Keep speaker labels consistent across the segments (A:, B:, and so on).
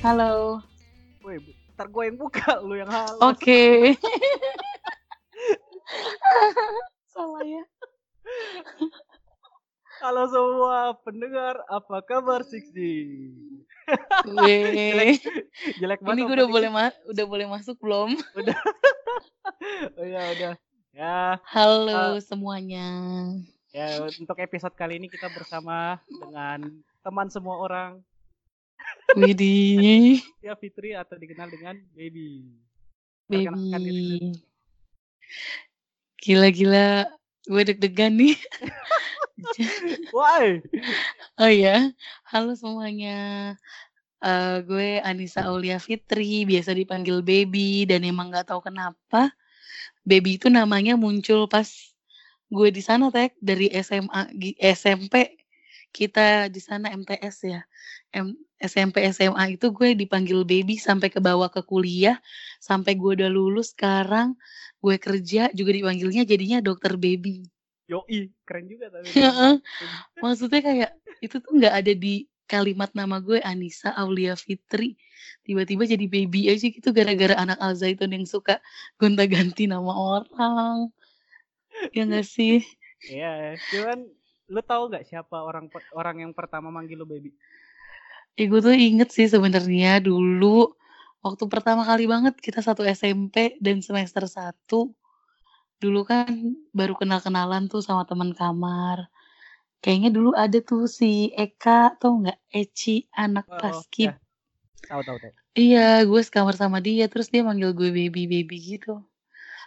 A: Halo.
B: Woi, ntar gue yang buka, lu yang halo.
A: Oke. Salah ya.
B: Halo semua pendengar, apa kabar Sixty? Jelek
A: Ini
B: banget.
A: gue udah boleh ma- udah boleh masuk belum?
B: Oh iya udah. Ya,
A: Halo semuanya.
B: ya untuk episode kali ini kita bersama dengan teman semua orang,
A: Widih,
B: ya Fitri atau dikenal dengan Baby.
A: Baby. Gila-gila, gue deg-degan nih.
B: Why?
A: Oh ya, halo semuanya. Eh, gue Anissa Aulia Fitri, biasa dipanggil Baby dan emang nggak tahu kenapa Baby itu namanya muncul pas gue di sana tag dari SMA SMP kita di sana MTS ya. M- SMP SMA itu gue dipanggil Baby sampai ke bawah ke kuliah sampai gue udah lulus sekarang gue kerja juga dipanggilnya jadinya dokter Baby.
B: Yoi, keren juga tapi.
A: Heeh. Maksudnya kayak itu tuh nggak ada di kalimat nama gue Anissa Aulia Fitri. Tiba-tiba jadi baby aja gitu gara-gara anak Al Zaitun yang suka gonta-ganti nama orang. Ya nggak sih?
B: Iya, cuman lu tahu nggak siapa orang orang yang pertama manggil lu Baby?
A: Eh gue tuh inget sih sebenarnya dulu waktu pertama kali banget kita satu SMP dan semester 1 dulu kan baru kenal-kenalan tuh sama teman kamar. Kayaknya dulu ada tuh si Eka tau nggak Eci anak
B: Oh, oh,
A: paskib.
B: ya. Tahu tahu tahu.
A: Iya, gue sekamar sama dia, terus dia manggil gue baby-baby gitu.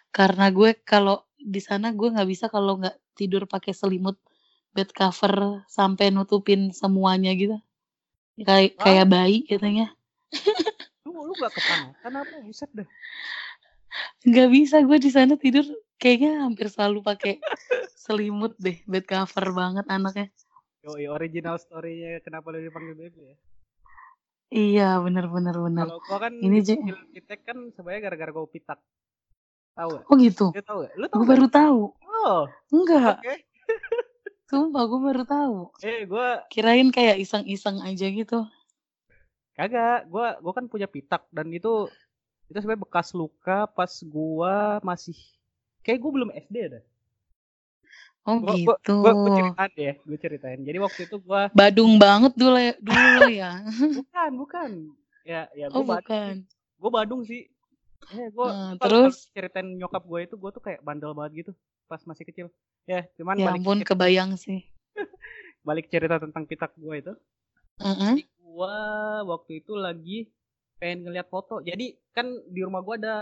A: Karena gue kalau di sana gue nggak bisa kalau nggak tidur pakai selimut bed cover sampai nutupin semuanya gitu. Kayak bayi katanya.
B: Lu lu gak kepanasan apa? Buset dah.
A: Nggak bisa gue di sana tidur kayaknya hampir selalu pakai selimut deh, bed cover banget anaknya.
B: Yoi, original story-nya kenapa lu dipanggil Baby ya?
A: Iya, bener bener bener.
B: Kalau gua kan
A: Ini
B: dipanggil Pitek kan sebenarnya gara-gara gua pitak. Tahu gak?
A: Oh gitu.
B: Lu tahu gak? Lu tahu
A: Gue
B: gak?
A: baru tahu.
B: Oh,
A: Enggak,
B: oke.
A: sumpah gue baru tahu.
B: Eh, gua
A: Kirain kayak iseng-iseng aja gitu.
B: kagak. Gua gua kan punya pitak dan itu itu sebenarnya bekas luka pas gua masih kayak gua belum SD dah.
A: Oh
B: Gua,
A: gitu.
B: gua ceritain ya, gua ceritain. Jadi waktu itu gua
A: Badung banget dulu ya, dulu ya.
B: bukan, bukan. Ya, ya
A: Oh
B: gua Badung.
A: bukan.
B: Gua Badung sih. Eh, gua
A: Nah, terus?
B: ceritain nyokap gua itu gua tuh kayak bandel banget gitu pas masih kecil. Ya, cuman
A: Ya
B: balik
A: ampun
B: cerita,
A: kebayang sih.
B: balik cerita tentang pitak gua itu.
A: Heeh.
B: gua waktu itu lagi pengen ngeliat foto. Jadi kan di rumah gua ada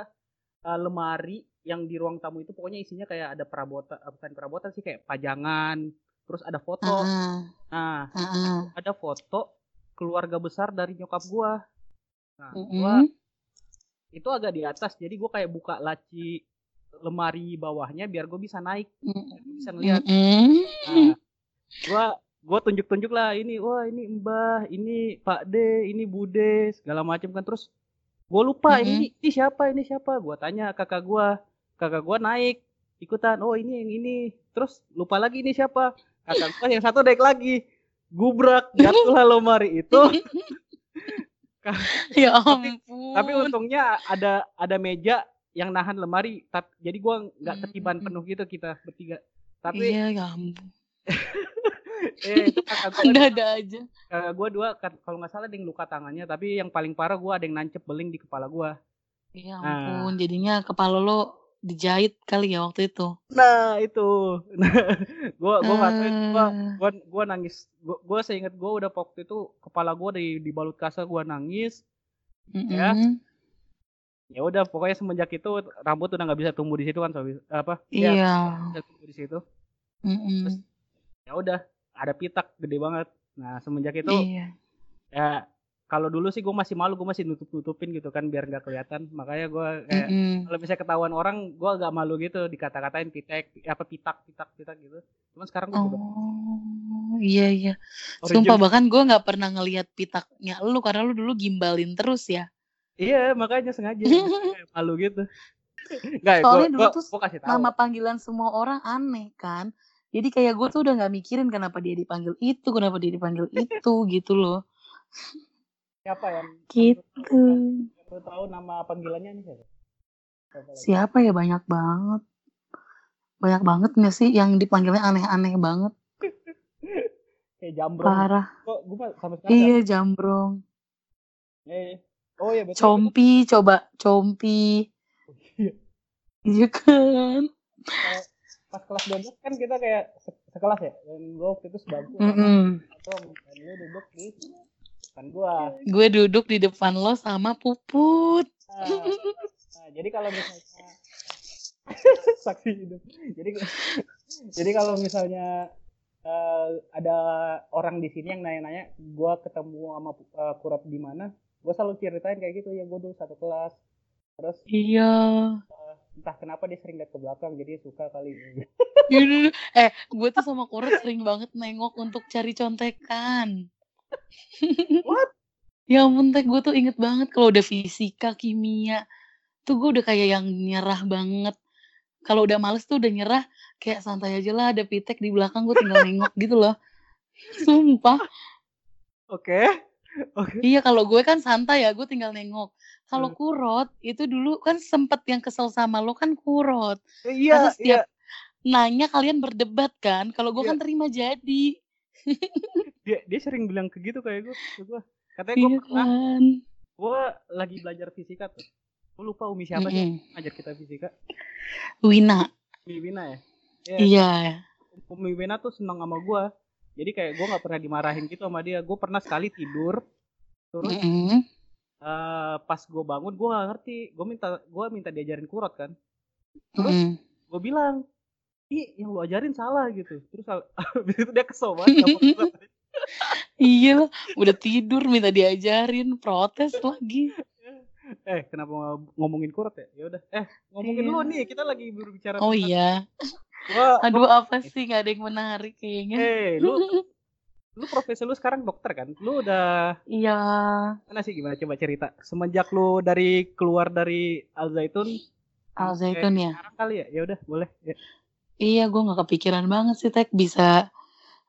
B: uh, lemari yang di ruang tamu itu pokoknya isinya kayak ada perabotan, uh, bukan perabotan sih kayak pajangan, terus ada foto.
A: Heeh.
B: Nah,
A: Heeh.
B: ada foto keluarga besar dari nyokap gua. Nah, gua
A: Heeh.
B: itu agak di atas, jadi gua kayak buka laci lemari bawahnya biar gue bisa naik, biar bisa ngeliat. Nah, gua tunjuk-tunjuk lah ini, wah ini Mbah, ini Pak D, ini Bude, segala macam kan. Terus gua lupa ini ini siapa ini siapa. Gua tanya kakak gua kakak gua naik ikutan oh ini yang ini. Terus lupa lagi ini siapa. Kakak gua yang satu naik lagi. Gubrak jatuhlah lemari itu.
A: Ya
B: Tapi-
A: ampun.
B: tapi untungnya ada ada meja yang nahan lemari tap- jadi gua nggak ketiban
A: Mm-mm.
B: penuh gitu kita bertiga tapi
A: Iya ya ampun.
B: eh itu kakak gua
A: Ada-ada aja.
B: Kakak gue dua kan- kalau nggak salah ada yang luka tangannya tapi yang paling parah gue ada yang nancep beling di kepala gue
A: Ya
B: Nah.
A: ampun, jadinya kepala lo dijahit kali ya waktu itu.
B: nah itu nah gue gue nggak tahu gue
A: Eh,
B: gue gue nangis gue gue seingat gue udah waktu itu kepala gue di di balut kasar gue nangis ya.
A: mm-mm.
B: ya udah pokoknya semenjak itu rambut udah nggak bisa tumbuh di situ kan sobi apa
A: Iya.
B: ya bisa tumbuh di situ. Terus ya udah ada pitak gede banget nah semenjak itu
A: Iya.
B: ya kalau dulu sih gue masih malu gue masih nutup nutupin gitu kan biar nggak kelihatan makanya gue kayak
A: Mm-mm.
B: kalau bisa ketahuan orang gue agak malu gitu dikata-katain pitek apa pitak pitak pitak gitu cuman sekarang gue udah
A: Oh, iya iya.
B: origin-
A: Sumpah bahkan gue nggak pernah ngelihat pitaknya lu karena lu dulu gimbalin terus ya.
B: Iya makanya sengaja malu gitu gue
A: Soalnya dulu
B: gue
A: tuh
B: kasih tahu
A: Nama panggilan semua orang aneh kan. Jadi kayak gue tuh udah nggak mikirin kenapa dia dipanggil itu, kenapa dia dipanggil itu gitu loh.
B: Siapa yang
A: Gitu.
B: lu tahu nama panggilannya nih siapa? Siapa
A: ya banyak banget. Banyak banget nggak sih yang dipanggilnya aneh-aneh banget.
B: Kayak Jambrong.
A: Parah.
B: Kok gue mah sampai sekarang
A: Iya, Jambrong.
B: Eh, Oh iya betul.
A: Compi, coba compi.
B: Iya.
A: Iya kan?
B: Pas kelas 12 kan kita kayak se- sekelas ya. Dan gue waktu itu sebangku sama
A: Mm-mm.
B: Tom. Dan lu duduk di depan gua.
A: Gue duduk di depan lo sama Puput.
B: Nah, nah, jadi kalau misalnya saksi hidup. Jadi jadi kalau misalnya eh, ada orang di sini yang nanya-nanya, gua ketemu sama eh, Kurat di mana, gua selalu ceritain kayak gitu ya, gua dulu satu kelas. Terus
A: Iya.
B: entah kenapa dia sering lihat ke belakang, jadi suka kali.
A: Yaudah, eh, gue tuh sama Kurut sering banget nengok untuk cari contekan.
B: What?
A: Ya ampun, Tek, gue tuh inget banget kalau udah fisika, kimia, tuh gue udah kayak yang nyerah banget. Kalau udah males tuh udah nyerah, kayak santai aja lah, ada pitek di belakang, gue tinggal nengok gitu loh. Sumpah.
B: Oke. Oke.
A: Iya, kalau gue kan santai ya, gue tinggal nengok. Kalau
B: Hmm.
A: kurot, itu dulu kan sempet yang kesel sama lo kan kurot.
B: Eh,
A: Karena
B: Iya, iya.
A: setiap nanya kalian berdebat kan. Kalau gue
B: Iya.
A: kan terima jadi.
B: Dia dia sering bilang ke gitu kayak gue, gua. Katanya gue
A: Iya
B: pernah,
A: kan.
B: gue lagi belajar fisika tuh. Gue lupa Umi siapa sih
A: Mm-mm.
B: ngajar kita fisika.
A: Wina.
B: Umi Wina ya. Iya.
A: Iya.
B: Umi Wina tuh seneng sama gue. Jadi kayak gue nggak pernah dimarahin gitu sama dia. Gue pernah sekali tidur, terus
A: Mm-mm.
B: eh, pas gue bangun gue nggak ngerti. Gue minta gue minta diajarin kurot kan. Terus
A: Mm-mm.
B: gue bilang, ih yang lu ajarin salah gitu. Terus habis itu dia kesel banget.
A: Iya lah, udah tidur minta diajarin, protes lagi.
B: eh kenapa ngomongin kurot ya? Ya udah. Eh ngomongin
A: Iya.
B: lu nih. Kita lagi berbicara.
A: Oh iya.
B: Gua,
A: Aduh apa sih nggak ada yang menarik kayaknya.
B: Eh lu lu profesi lu sekarang dokter kan? Lu udah
A: Iya.
B: mana sih gimana coba cerita semenjak lu dari keluar dari Al Zaitun
A: Al Zaitun ya.
B: sekarang kali ya ya udah boleh ya.
A: Iya, gue nggak kepikiran banget sih Tek bisa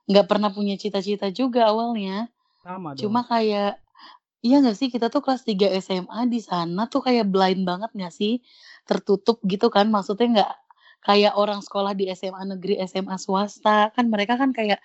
A: nggak pernah punya cita-cita juga awalnya.
B: sama dong
A: Cuma kayak iya nggak sih kita tuh kelas 3 SMA di sana tuh kayak blind banget nggak sih? Tertutup gitu kan maksudnya nggak kayak orang sekolah di SMA negeri, SMA swasta kan mereka kan kayak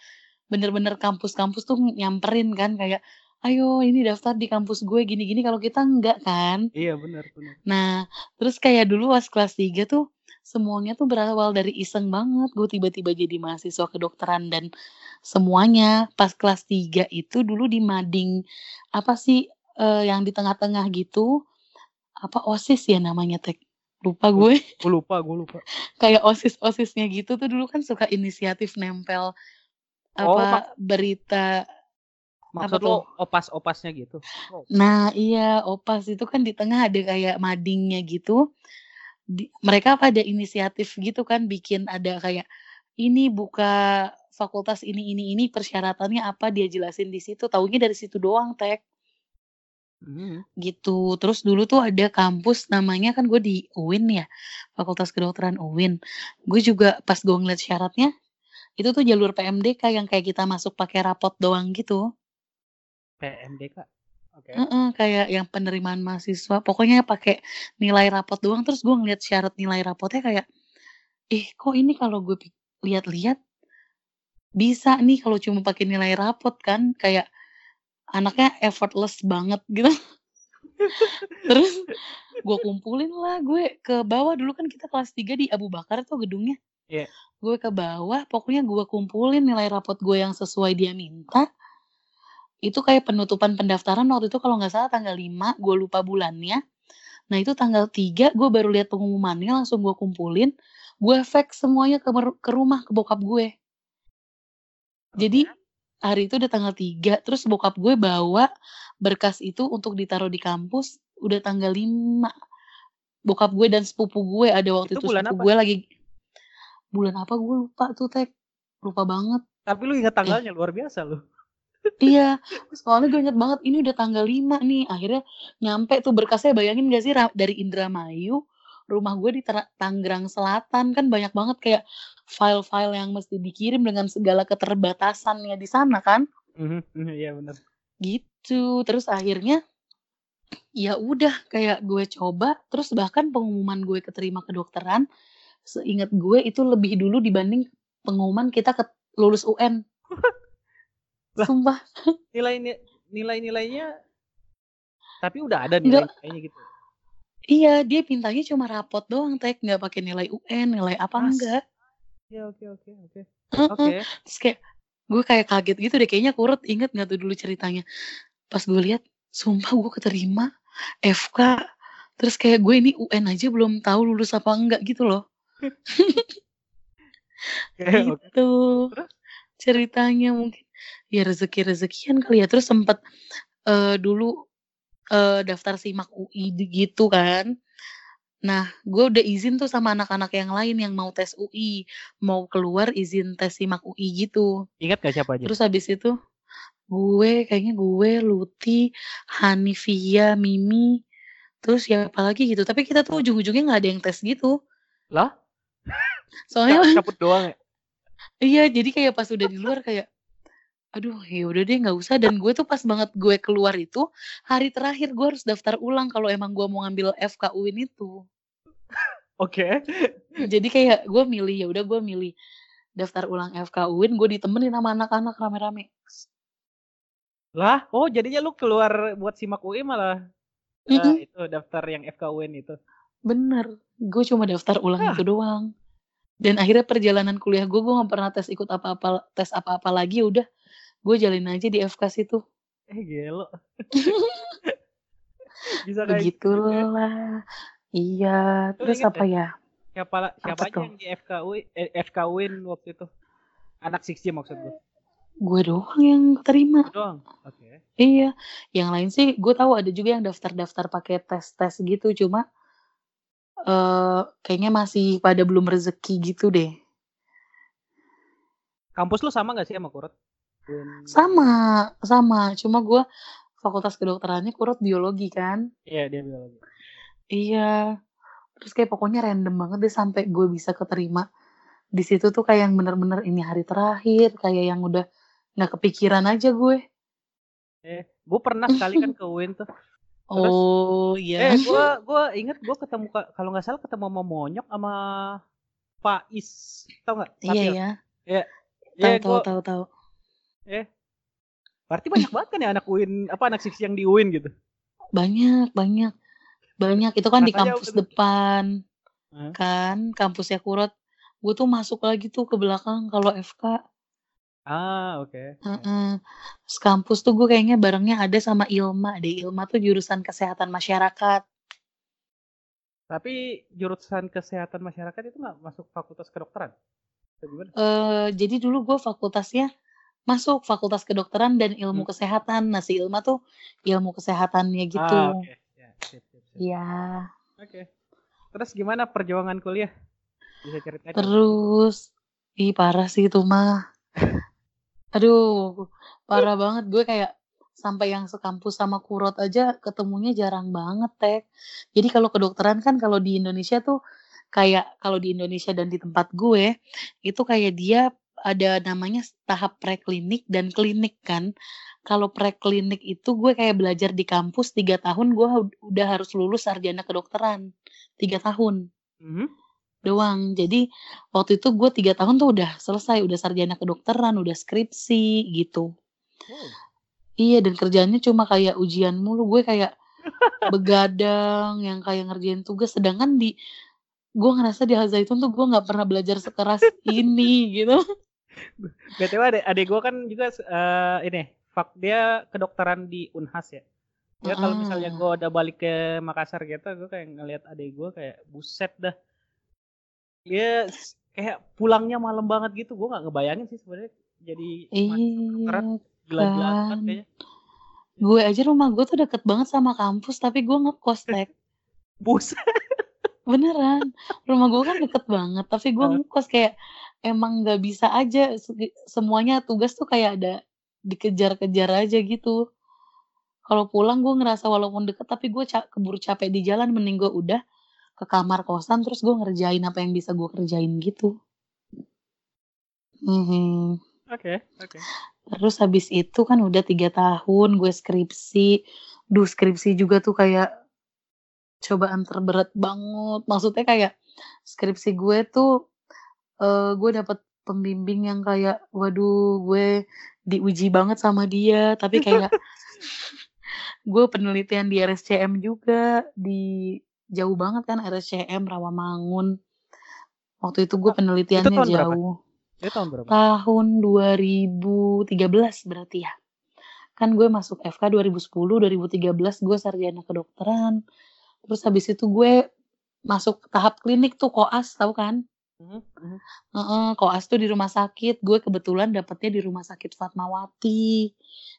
A: bener-bener kampus-kampus tuh nyamperin kan kayak ayo ini daftar di kampus gue gini-gini kalau kita enggak kan.
B: iya benar benar
A: Nah, terus kayak dulu pas kelas 3 tuh semuanya tuh berawal dari iseng banget. Gue tiba-tiba jadi mahasiswa kedokteran dan semuanya pas kelas 3 itu dulu di mading apa sih eh, yang di tengah-tengah gitu apa OSIS ya namanya Tek. Lupa gue.
B: gue lupa gue lupa
A: Kayak OSIS-OSISnya gitu tuh dulu kan suka inisiatif nempel
B: Oh,
A: apa berita
B: maksud
A: Apa
B: lo opas opasnya gitu oh,
A: Nah, iya, Opas itu kan di tengah ada kayak madingnya gitu. Di- mereka pada inisiatif gitu kan bikin ada kayak ini buka fakultas ini ini ini persyaratannya apa dia jelasin di situ. Taunya dari situ doang, Tek.
B: Hmm.
A: Gitu. Terus dulu tuh ada kampus namanya kan gue di UIN ya, Fakultas Kedokteran UIN. Gue juga pas gue ngeliat syaratnya itu tuh jalur PMDK yang kayak kita masuk pakai rapot doang gitu.
B: PMDK oke
A: Heeh, kayak yang penerimaan mahasiswa, pokoknya pakai nilai rapot doang, terus gue ngeliat syarat nilai rapotnya kayak, "Eh, kok ini kalau gue lihat-lihat, bisa nih kalau cuma pakai nilai rapot kan?" Kayak anaknya effortless banget gitu. Terus gue kumpulin lah, gue ke bawah, dulu kan kita kelas 3 di Abu Bakar tuh gedungnya.
B: Iya.
A: Gue ke bawah, pokoknya gue kumpulin nilai rapot gue yang sesuai dia minta. Itu kayak penutupan pendaftaran waktu itu kalau nggak salah tanggal 5, gue lupa bulannya. Nah itu tanggal 3 gue baru lihat pengumumannya langsung gue kumpulin, gue fax semuanya ke, ke rumah ke bokap gue. Jadi hari itu udah tanggal 3, terus bokap gue bawa berkas itu untuk ditaruh di kampus udah tanggal 5. Bokap gue dan sepupu gue ada waktu
B: Itu
A: itu,
B: bulan
A: sepupu
B: apa?
A: gue lagi bulan apa gue lupa tuh tek lupa banget
B: tapi lu ingat tanggalnya luar biasa lu
A: Iya, soalnya gue inget banget ini udah tanggal 5 nih. Akhirnya nyampe tuh berkasnya bayangin gak sih dari Indramayu, rumah gue di Tangerang Selatan kan banyak banget kayak file-file yang mesti dikirim dengan segala keterbatasannya di sana kan.
B: Mhm, mhm, iya benar
A: Gitu, terus akhirnya ya udah kayak gue coba, terus bahkan pengumuman gue keterima kedokteran, seingat gue itu lebih dulu dibanding pengumuman kita ket lulus UN.
B: Lah,
A: Sumpah.
B: nilai nilai-nilainya tapi udah ada
A: Enggak.
B: nilai-nilainya gitu?
A: Iya, dia mintanya cuma rapot doang, Tek, nggak pakai nilai UN, nilai apa
B: Mas
A: enggak.
B: Ya, oke oke oke. Oke.
A: terus kayak gue kayak kaget gitu deh, kayaknya kurut inget nggak tuh dulu ceritanya. Pas gue lihat, sumpah gue keterima FK, terus kayak gue ini UN aja belum tahu lulus apa enggak gitu loh.
B: Oke.
A: Gitu, ceritanya mungkin ya rezeki-rezekian kali ya, terus sempet, eee, dulu, eee, daftar SIMAK UI gitu kan. Nah, gue udah izin tuh sama anak-anak yang lain yang mau tes UI, mau keluar izin tes SIMAK UI gitu.
B: Ingat gak siapa aja?
A: Terus habis itu, gue kayaknya gue, Luti, Hanifia, Mimi, terus siapa lagi gitu, tapi kita tuh ujung-ujungnya nggak ada yang tes gitu.
B: Lah?
A: Soalnya
B: Ca cabut doang ya?
A: Iya, jadi kayak pas udah di luar kayak, aduh ya udah deh nggak usah, dan gue tuh pas banget gue keluar itu, hari terakhir gue harus daftar ulang kalau emang gue mau ngambil FK UIN itu.
B: Oke.
A: Jadi kayak gue milih, ya udah gue milih daftar ulang FK UIN, gue ditemenin sama anak-anak rame-rame.
B: Lah? Oh jadinya lu keluar buat SIMAK UI malah, eee,
A: Mhm.
B: itu daftar yang FK UIN itu?
A: Bener, gue cuma daftar ulang
B: Hah.
A: itu doang. Dan akhirnya perjalanan kuliah gue, gue nggak pernah tes ikut apa-apa tes apa-apa lagi, ya udah gue jalin aja di FK situ.
B: Eh, gelo. Bisa kayak gitu?
A: Begitulah. Iya,
B: Lu
A: terus apa ya?
B: siapa siapa
A: Apa
B: aja
A: tuh?
B: yang di FK UI eh, FK UIN waktu itu? Anak 6G maksud gue.
A: Gue doang yang keterima.
B: Lu doang? Oke.
A: Iya, yang lain sih gue tahu ada juga yang daftar-daftar pakai tes-tes gitu, cuma, eee, kayaknya masih pada belum rezeki gitu deh.
B: Kampus lu sama gak sih sama Kurut?
A: Sama sama, cuma gue fakultas kedokterannya Kurut biologi kan.
B: Iya, dia biologi.
A: Iya, terus kayak pokoknya random banget deh sampai gue bisa keterima. Di situ tuh kayak yang bener-bener ini hari terakhir, kayak yang udah nggak kepikiran aja gue.
B: Eh, gue pernah sekali kan ke UIN tuh. Terus
A: Oh, iya.
B: eh gue gue inget gue ketemu ka- kalau nggak salah ketemu sama Monyok sama Faiz, tau nggak?
A: Iya
B: Sapil.
A: ya,
B: Iya.
A: tahu
B: Iya,
A: tahu tahu tahu.
B: Eh berarti banyak banget kan ya anak UIN apa anak siksi yang di UIN gitu.
A: Banyak banyak banyak, itu kan di
B: Rasanya
A: kampus
B: waktu itu
A: depan
B: Heeh.
A: kan, kampusnya Kurut. Gue tuh masuk lagi tuh ke belakang kalau FK.
B: Ah, oke.
A: Heeh. Terus kampus tuh gue kayaknya barengnya ada sama Ilma deh, Ilma tuh jurusan kesehatan masyarakat.
B: Tapi jurusan kesehatan masyarakat itu nggak masuk fakultas kedokteran? Gimana?
A: Eee, jadi dulu gue fakultasnya masuk fakultas kedokteran dan ilmu
B: Hmm.
A: kesehatan. Nah, si Ilma tuh ilmu kesehatannya
B: Ah,
A: gitu.
B: oke. Ya, sip, sip, sip.
A: Iya.
B: Oke. Terus gimana perjuangan kuliah? Bisa ceritain?
A: Terus, ih parah sih itu mah. Aduh, parah banget gue kayak sampai yang sekampus sama Kurot aja ketemunya jarang banget, Tek. Jadi kalau kedokteran kan kalau di Indonesia tuh kayak kalau di Indonesia dan di tempat gue, itu kayak dia ada namanya tahap preklinik dan klinik kan. Kalau preklinik itu gue kayak belajar di kampus 3 tahun gue udah harus lulus sarjana kedokteran, 3 tahun
B: Mhm.
A: doang. Jadi waktu itu gue 3 tahun tuh udah selesai, udah sarjana kedokteran, udah skripsi gitu.
B: Wow.
A: Iya, dan kerjaannya cuma kayak ujian mulu, gue kayak begadang, yang kayak ngerjain tugas, sedangkan di gue ngerasa di Al Zaitun tuh gue nggak pernah belajar sekeras ini gitu.
B: BTW adek, adek gue kan juga eh, ini fak dia kedokteran di Unhas ya. Ya kalau misalnya gue udah balik ke Makassar gitu, gue kayak ngelihat adek gue kayak buset dah. Dia kayak pulangnya malam banget gitu. Gue nggak ngebayangin sih sebenarnya jadi kedokteran
A: Iya
B: gila-gila banget
A: kan.
B: kayaknya.
A: Gue aja rumah gue tuh deket banget sama kampus, tapi gue ngekos, Tek.
B: Buset.
A: Beneran, rumah gue kan deket banget, tapi gue ngekos kayak emang nggak bisa aja se- semuanya tugas tuh kayak ada dikejar-kejar aja gitu. Kalau pulang gue ngerasa walaupun deket tapi gue ca- keburu capek di jalan, mending gue udah ke kamar kosan terus gue ngerjain apa yang bisa gue kerjain gitu. Mhm.
B: Oke, oke.
A: Terus habis itu kan udah tiga tahun gue skripsi. Duh skripsi juga tuh kayak cobaan terberat banget. Maksudnya kayak skripsi gue tuh uh, gue dapet pembimbing yang kayak waduh gue diuji banget sama dia. Tapi kayak gue penelitian di RSCM juga di jauh banget kan RSCM Rawamangun. Waktu itu gue penelitiannya
B: itu tahun
A: jauh.
B: Berapa? itu tahun berapa?
A: Tahun 2013 berarti ya. Kan gue masuk FK 2010 2013 gue sarjana kedokteran. Terus habis itu gue masuk tahap klinik tuh koas tau kan
B: Mhm, mhm.
A: Heeh, koas tuh di rumah sakit. Gue kebetulan dapetnya di rumah sakit Fatmawati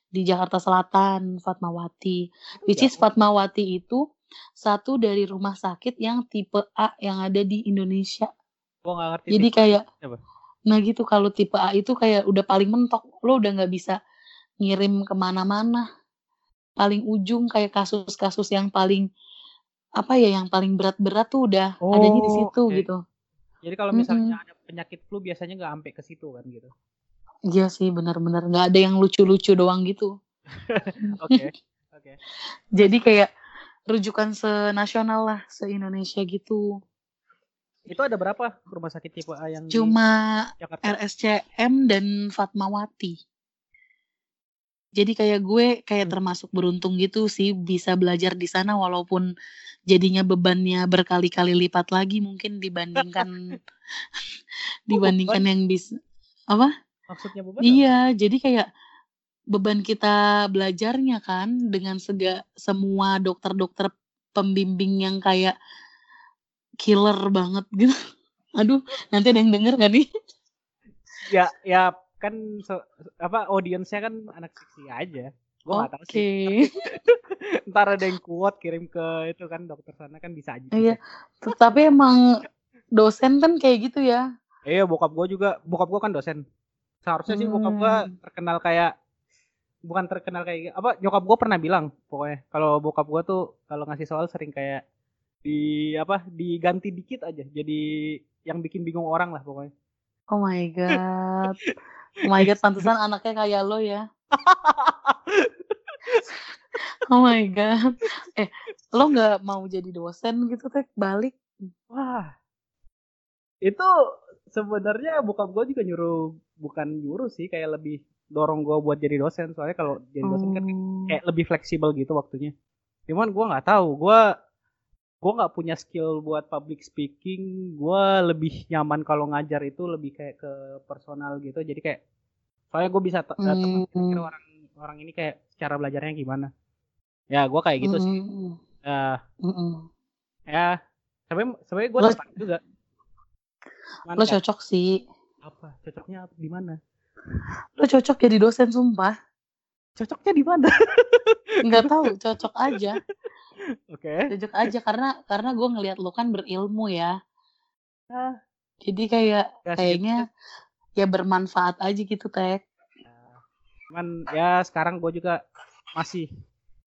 A: di Jakarta Selatan, Fatmawati. Which is
B: Ya,
A: Fatmawati itu satu dari rumah sakit yang tipe A yang ada di Indonesia.
B: Gua nggak ngerti
A: Jadi kayak
B: apa.
A: nah gitu kalau tipe A itu kayak udah paling mentok. Lo udah nggak bisa ngirim ke mana-mana. Paling ujung kayak kasus-kasus yang paling apa ya yang paling berat-berat tuh udah adanya di
B: Oh,
A: situ
B: oke.
A: gitu.
B: Jadi kalau misalnya ada penyakit flu biasanya nggak sampai ke situ kan gitu.
A: Iya sih benar-benar nggak ada yang lucu-lucu doang gitu.
B: Oke, oke.
A: Jadi kayak rujukan senasional lah se-Indonesia gitu.
B: Itu ada berapa rumah sakit tipe A yang di
A: Cuma
B: Jakarta?
A: RSCM dan Fatmawati. Jadi kayak gue kayak
B: Hmm.
A: termasuk beruntung gitu sih bisa belajar di sana walaupun jadinya bebannya berkali-kali lipat lagi mungkin dibandingkan dibandingkan
B: beban?
A: yang bisa apa?
B: Maksudnya beban apa?
A: Iya, jadi kayak beban kita belajarnya kan dengan sega semua dokter-dokter pembimbing yang kayak killer banget gitu. Aduh, nanti ada yang denger gak nih?
B: Ya, ya kan se- apa audiensnya kan anak seksi aja. Gua nggak tahu
A: Oke.
B: sih. Ntar ada yang kuat kirim ke itu kan dokter sana kan bisa aja.
A: Iya, tapi emang dosen kan kayak gitu ya.
B: Iya, bokap gua juga, bokap gua kan dosen. Seharusnya sih bokap gua
A: Hmm.
B: terkenal kayak bukan terkenal kayak apa nyokap gua pernah bilang pokoknya kalau bokap gua tuh kalau ngasih soal sering kayak di apa diganti dikit aja jadi yang bikin bingung orang lah pokoknya.
A: Oh my god. Oh my god, pantesan anaknya kayak lo ya. Oh my god. Eh, lo nggak mau jadi dosen gitu teh balik?
B: Wah, itu sebenarnya bokap gue juga nyuruh, bukan nyuruh sih, kayak lebih dorong gue buat jadi dosen. Soalnya kalau jadi dosen kan
A: Oh.
B: kayak lebih fleksibel gitu waktunya. Cuman gue nggak tahu, gue gue nggak punya skill buat public speaking. Gue lebih nyaman kalau ngajar itu lebih kayak ke personal gitu. Jadi kayak soalnya gue bisa te- eh,
A: Hmm.
B: kira-kira orang orang ini kayak cara belajarnya gimana. Ya gue kayak gitu sih.
A: Mm-mm.
B: Ya, ya. Sebenarnya sebenarnya gue tertarik juga. Cuman
A: Lo cocok sih.
B: apa cocoknya di mana
A: Lo cocok jadi dosen sumpah.
B: cocoknya di mana
A: Nggak tahu, cocok aja.
B: Oke
A: Cocok aja karena karena gue ngelihat lo kan berilmu ya.
B: Ah.
A: Jadi kayak
B: Ya,
A: kayaknya ya bermanfaat aja gitu teh.
B: cuman ya sekarang gue juga masih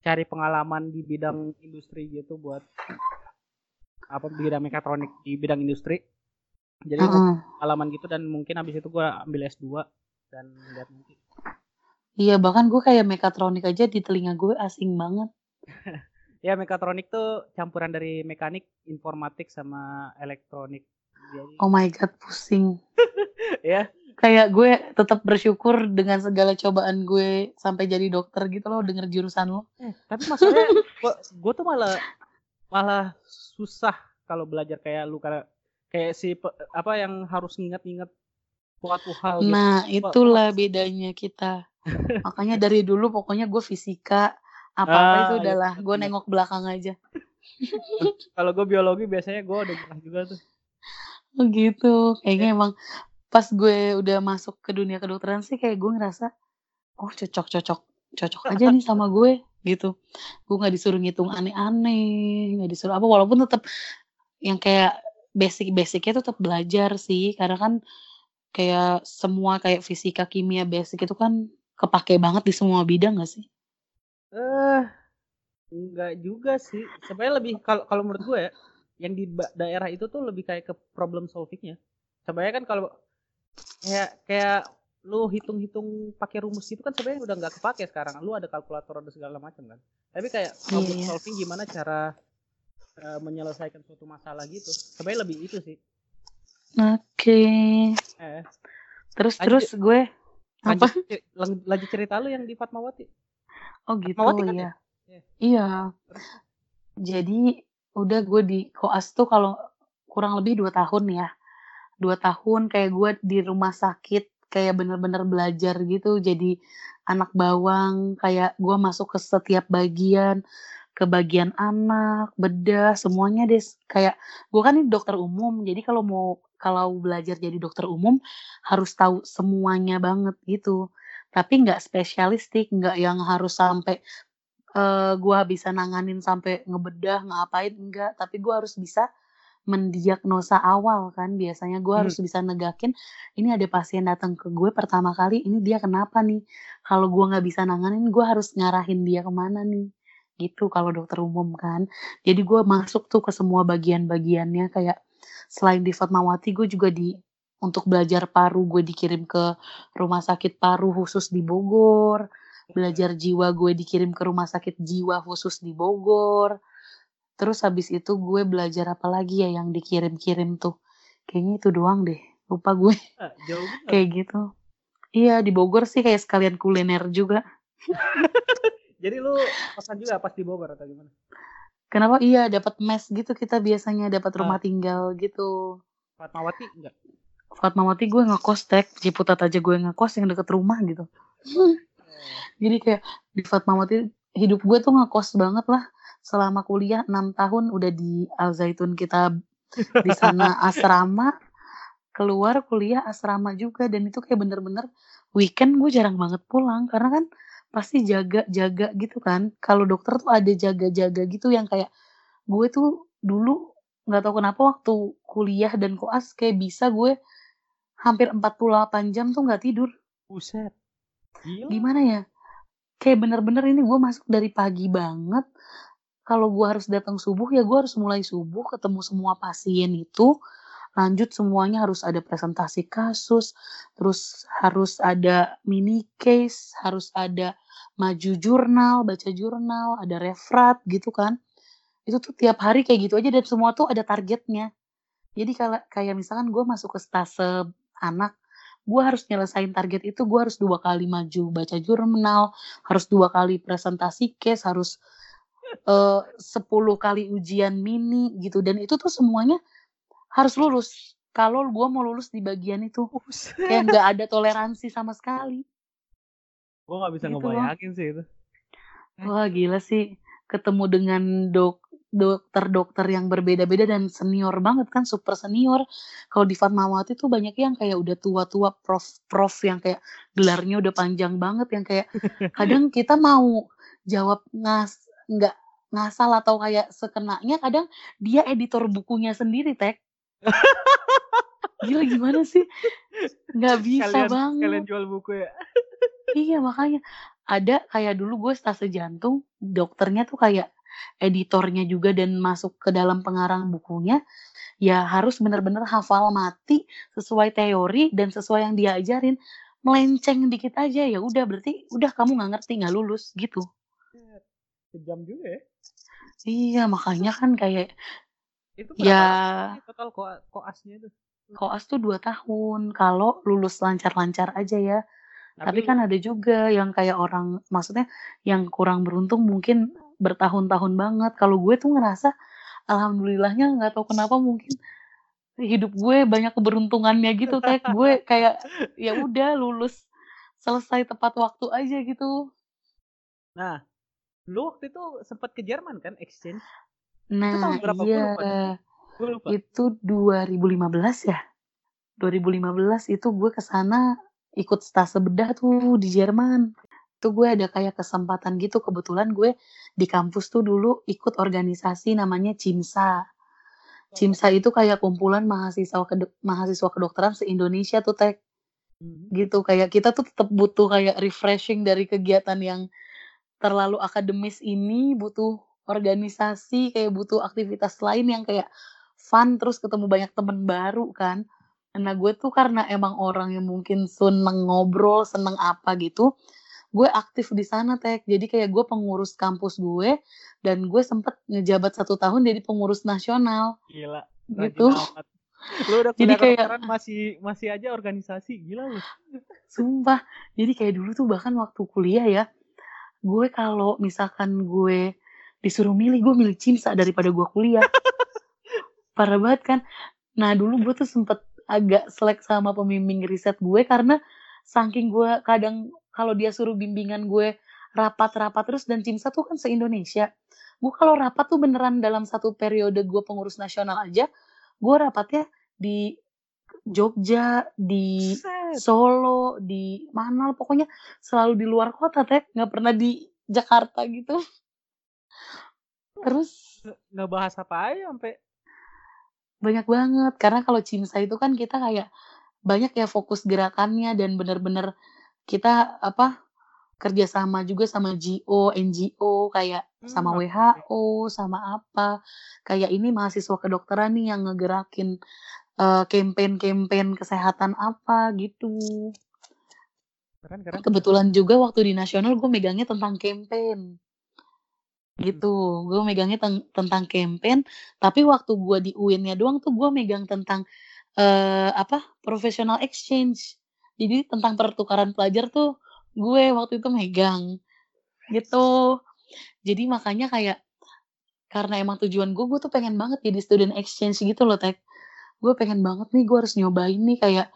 B: cari pengalaman di bidang industri gitu buat apa bidang mekatronik di bidang industri jadi gua
A: Heeh.
B: pengalaman gitu dan mungkin habis itu gue ambil S2 dan lihat nanti
A: Iya bahkan gue kayak mekatronik aja di telinga gue asing banget.
B: ya mekatronik tuh campuran dari mekanik informatik sama elektronik jadi
A: Oh my god pusing.
B: ya
A: Kayak gue tetap bersyukur dengan segala cobaan gue sampai jadi dokter gitu loh denger jurusan lo.
B: Eh, tapi masalahnya gua, gua tuh malah malah susah kalau belajar kayak lu karena kayak si apa yang harus nginget-nginget suatu hal gitu.
A: Nah itulah bedanya kita. Makanya dari dulu pokoknya gue fisika apa-apa
B: Ah,
A: itu
B: iya,
A: udahlah gue
B: iya.
A: nengok belakang aja.
B: Kalau gue biologi biasanya gue udah pernah juga tuh.
A: Oh gitu. Kayaknya emang pas gue udah masuk ke dunia kedokteran sih kayak gue ngerasa oh cocok cocok cocok aja nih sama gue gitu. Gue nggak disuruh ngitung aneh-aneh, nggak disuruh apa walaupun tetap yang kayak basic-basicnya tetap belajar sih karena kan kayak semua kayak fisika kimia basic itu kan kepake banget di semua bidang gak sih?
B: Eh enggak juga sih. Sebenarnya lebih kalau kalau menurut gue ya yang di daerah itu tuh lebih kayak ke problem solvingnya. Sebenarnya kan kalau kayak kayak lu hitung-hitung pakai rumus itu kan sebenarnya udah nggak kepake sekarang. Lu ada kalkulator ada segala macam kan. Tapi kayak problem
A: Iya.
B: solving gimana cara eh, menyelesaikan suatu masalah gitu. Sebenarnya lebih itu sih.
A: Oke.
B: Eh,
A: Terus
B: Lanjut.
A: terus gue apa?
B: lanjut, lanjut cerita lu yang di Fatmawati.
A: Oh gitu
B: Fatmawati kan
A: ya.
B: Iya.
A: Iya.
B: Terus?
A: Jadi udah gue di koas tuh kalau kurang lebih dua tahun ya. Dua tahun kayak gue di rumah sakit kayak bener-bener belajar gitu. Jadi anak bawang kayak gue masuk ke setiap bagian ke bagian anak, bedah, semuanya deh kayak gue kan ini dokter umum. Jadi kalau mau kalau belajar jadi dokter umum harus tahu semuanya banget gitu. Tapi nggak spesialistik, nggak yang harus sampai eh gua bisa nanganin sampai ngebedah, ngapain enggak, tapi gua harus bisa mendiagnosa awal kan. Biasanya gua
B: Hmm.
A: harus bisa negakin ini ada pasien datang ke gue pertama kali, ini dia kenapa nih? Kalau gua nggak bisa nanganin, gua harus ngarahin dia ke mana nih? Gitu kalau dokter umum kan. Jadi gua masuk tuh ke semua bagian-bagiannya kayak selain di Fatmawati gue juga di untuk belajar paru gue dikirim ke rumah sakit paru khusus di Bogor belajar jiwa gue dikirim ke rumah sakit jiwa khusus di Bogor. Terus habis itu gue belajar apa lagi ya yang dikirim-kirim tuh. Kayaknya itu doang deh. Lupa gue
B: Ah, jauh
A: kayak gitu. Iya di Bogor sih kayak sekalian kuliner juga.
B: Jadi lu pesan juga pas di Bogor atau gimana?
A: Kenapa? Iya dapat mes gitu kita biasanya dapat rumah
B: Ah.
A: tinggal gitu.
B: Fatmawati enggak?
A: Fatmawati gue ngekos tek, Ciputat aja gue ngekos yang deket rumah gitu. Jadi kayak di Fatmawati hidup gue tuh ngekos banget lah. Selama kuliah 6 tahun udah di Al Zaitun kita di sana asrama. Keluar kuliah asrama juga dan itu kayak bener-bener weekend gue jarang banget pulang. Karena kan pasti jaga-jaga gitu kan. Kalau dokter tuh ada jaga-jaga gitu yang kayak gue tuh dulu nggak tahu kenapa waktu kuliah dan koas kayak bisa gue hampir 48 jam tuh nggak tidur.
B: Buset. Gila.
A: gimana ya? Kayak bener-bener ini gue masuk dari pagi banget. Kalau gue harus datang subuh ya gue harus mulai subuh ketemu semua pasien itu. Lanjut semuanya harus ada presentasi kasus terus harus ada mini case harus ada maju jurnal baca jurnal ada referat gitu kan. Itu tuh tiap hari kayak gitu aja dan semua tuh ada targetnya. Jadi kalau kayak misalkan gue masuk ke stase anak gue harus nyelesain target itu gue harus dua kali maju baca jurnal harus dua kali presentasi case harus eh, 10 kali ujian mini gitu. Dan itu tuh semuanya harus lulus. Kalau gue mau lulus di bagian itu kayak nggak ada toleransi sama sekali.
B: Gue gak bisa
A: Gitu loh.
B: ngebayangin sih itu.
A: wah gila sih. Ketemu dengan dok dokter-dokter yang berbeda-beda dan senior banget kan super senior. Kalau di Fatmawati tuh banyak yang kayak udah tua-tua prof-prof yang kayak gelarnya udah panjang banget yang kayak kadang kita mau jawab ngas nggak ngasal atau kayak sekenanya kadang dia editor bukunya sendiri tek. Gila gimana sih? Nggak bisa
B: kalian,
A: banget.
B: kalian jual buku ya?
A: Iya makanya. Ada kayak dulu gue stase jantung dokternya tuh kayak editornya juga dan masuk ke dalam pengarang bukunya ya harus bener-bener hafal mati sesuai teori dan sesuai yang dia ajarin melenceng dikit aja ya udah berarti udah kamu nggak ngerti nggak lulus gitu
B: Kejam juga ya.
A: iya makanya kan kayak
B: Itu
A: ya
B: total ko koasnya itu?
A: koas tuh dua tahun kalau lulus lancar-lancar aja ya Tapi
B: lu-
A: kan ada juga yang kayak orang, maksudnya yang kurang beruntung mungkin bertahun-tahun banget. Kalau gue tuh ngerasa, alhamdulillahnya nggak tahu kenapa mungkin hidup gue banyak keberuntungannya gitu. Kayak gue kayak ya udah lulus selesai tepat waktu aja gitu.
B: Nah, lu waktu itu sempat ke Jerman kan exchange?
A: Nah
B: tahun berapa? Gue
A: iya,
B: lupa deh. Gue lupa.
A: itu 2015 ya. 2015 itu gue ke sana ikut stase bedah tuh di Jerman. Itu gue ada kayak kesempatan gitu. Kebetulan gue di kampus tuh dulu ikut organisasi namanya CIMSA. CIMSA itu kayak kumpulan mahasiswa kedok- mahasiswa kedokteran se-Indonesia tuh Tek.
B: Mhm.
A: Gitu kayak kita tuh tetap butuh kayak refreshing dari kegiatan yang terlalu akademis ini, butuh organisasi, kayak butuh aktivitas lain yang kayak fun terus ketemu banyak temen baru kan. Nah, gue tuh karena emang orang yang mungkin seneng ngobrol, seneng apa gitu, gue aktif di sana, Tek. Jadi kayak gue pengurus kampus gue, dan gue sempet ngejabat satu tahun jadi pengurus nasional.
B: Gila,
A: Gitu.
B: amat. Lu udah
A: Jadi kayak
B: masih masih aja organisasi, gila lu.
A: sumpah, jadi kayak dulu tuh bahkan waktu kuliah ya, gue kalau misalkan gue disuruh milih, gue milih CIMSA daripada gue kuliah. Parah banget kan? Nah, dulu gue tuh sempet agak selek sama pembimbing riset gue karena saking gue kadang kalau dia suruh bimbingan gue rapat-rapat terus dan CIMSA tuh kan se-Indonesia. Gue kalau rapat tuh beneran dalam satu periode gue pengurus nasional aja, gue rapatnya di Jogja, di
B: Buset.
A: Solo, di mana pokoknya selalu di luar kota, Tek. Nggak pernah di Jakarta gitu. Terus
B: Nge- Ngebahas apa aja sampai
A: banyak banget karena kalau CIMSA itu kan kita kayak banyak ya fokus gerakannya dan bener-bener kita apa kerjasama juga sama GO, NGO kayak sama
B: Hmm.
A: WHO, sama apa kayak ini mahasiswa kedokteran nih yang ngegerakin eh, campaign-campaign kesehatan apa gitu.
B: Keren keren.
A: Kebetulan juga waktu di nasional gue megangnya tentang campaign gitu. Gue megangnya ten- tentang campaign, tapi waktu gue di UIN-nya doang tuh gue megang tentang eh apa professional exchange. Jadi tentang pertukaran pelajar tuh gue waktu itu megang gitu. Jadi makanya kayak karena emang tujuan gue, gue tuh pengen banget jadi student exchange gitu loh, Tek. Gue pengen banget nih, gue harus nyobain nih kayak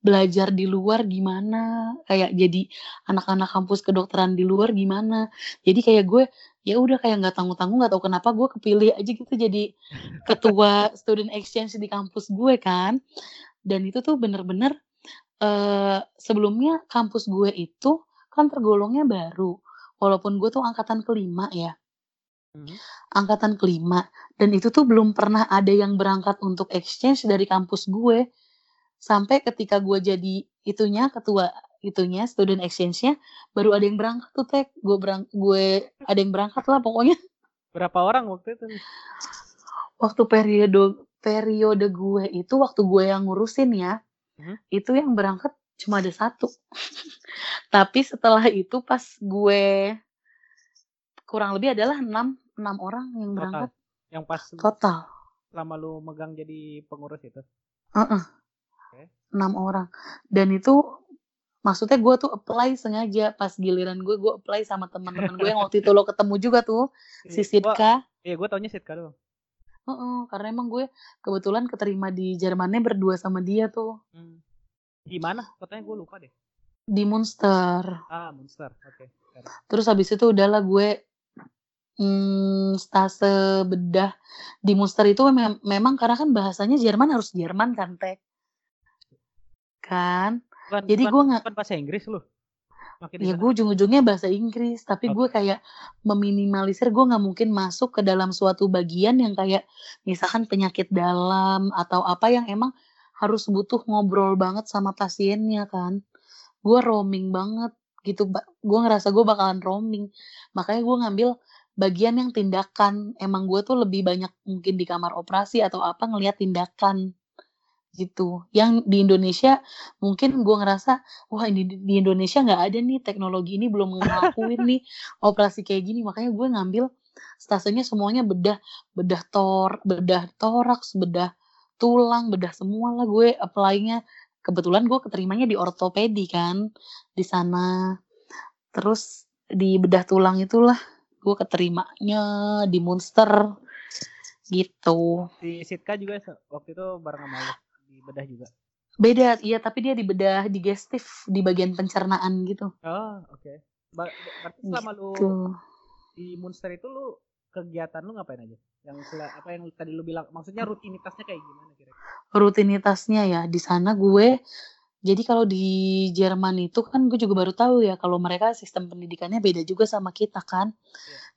A: belajar di luar gimana, kayak jadi anak-anak kampus kedokteran di luar gimana. Jadi kayak gue ya udah kayak nggak tanggung-tanggung nggak tahu kenapa gue kepilih aja gitu jadi ketua student exchange di kampus gue kan. Dan itu tuh bener-bener eh sebelumnya kampus gue itu kan tergolongnya baru. Walaupun gue tuh angkatan kelima ya
B: Mhm.
A: angkatan kelima dan itu tuh belum pernah ada yang berangkat untuk exchange dari kampus gue sampai ketika gue jadi itunya ketua itunya student exchange-nya baru ada yang berangkat tuh tek gue berang gue ada yang berangkat lah pokoknya
B: Berapa orang waktu itu? nih?
A: waktu periode periode gue itu waktu gue yang ngurusin ya
B: Mhm.
A: itu yang berangkat cuma ada satu tapi setelah itu pas gue kurang lebih adalah enam enam orang yang
B: Total.
A: berangkat
B: Yang pas
A: total
B: lama lu megang jadi pengurus itu.
A: Heeh.
B: Oke.
A: enam orang dan itu maksudnya gue tuh apply sengaja pas giliran gue gue apply sama teman-teman gue yang waktu itu lo ketemu juga tuh si
B: Iya,
A: Sitka
B: iya gue taunya Sitka doang.
A: Heeh, karena emang gue kebetulan keterima di Jermannya berdua sama dia tuh
B: Hmm. Gimana? Kotanya gue lupa deh.
A: di Munster
B: Ah, Monster. Oke. Keren.
A: terus habis itu udahlah gue hmm, stase bedah di Munster itu mem- memang karena kan bahasanya Jerman harus Jerman kan tek kan
B: Bukan,
A: jadi
B: bukan,
A: gue nggak
B: bukan bahasa Inggris lu. Makin
A: Ya gue ujung-ujungnya bahasa Inggris, tapi
B: Oke.
A: gue kayak meminimalisir gue nggak mungkin masuk ke dalam suatu bagian yang kayak misalkan penyakit dalam atau apa yang emang harus butuh ngobrol banget sama pasiennya kan. Gue roaming banget gitu, gue ngerasa gue bakalan roaming. Makanya gue ngambil bagian yang tindakan. Emang gue tuh lebih banyak mungkin di kamar operasi atau apa ngelihat tindakan gitu. Yang di Indonesia mungkin gue ngerasa wah ini di di Indonesia nggak ada nih teknologi ini belum ngelakuin nih operasi kayak gini. Makanya gue ngambil stasenya semuanya bedah bedah tor bedah toraks bedah tulang bedah semua lah gue apply-nya. Kebetulan gue keterimanya di ortopedi kan di sana. Terus di bedah tulang itulah gue keterimanya di Munster gitu.
B: Si Sitka juga waktu itu bareng sama di bedah juga.
A: beda iya tapi dia di bedah digestif di bagian pencernaan gitu
B: Oh, oke. Ber- Berarti selama lu
A: gitu
B: di Munster itu lu kegiatan lu ngapain aja? Yang apa yang tadi lu bilang maksudnya rutinitasnya kayak gimana kira-kira?
A: rutinitasnya ya di sana gue jadi kalau di Jerman itu kan gue juga baru tahu ya kalau mereka sistem pendidikannya beda juga sama kita kan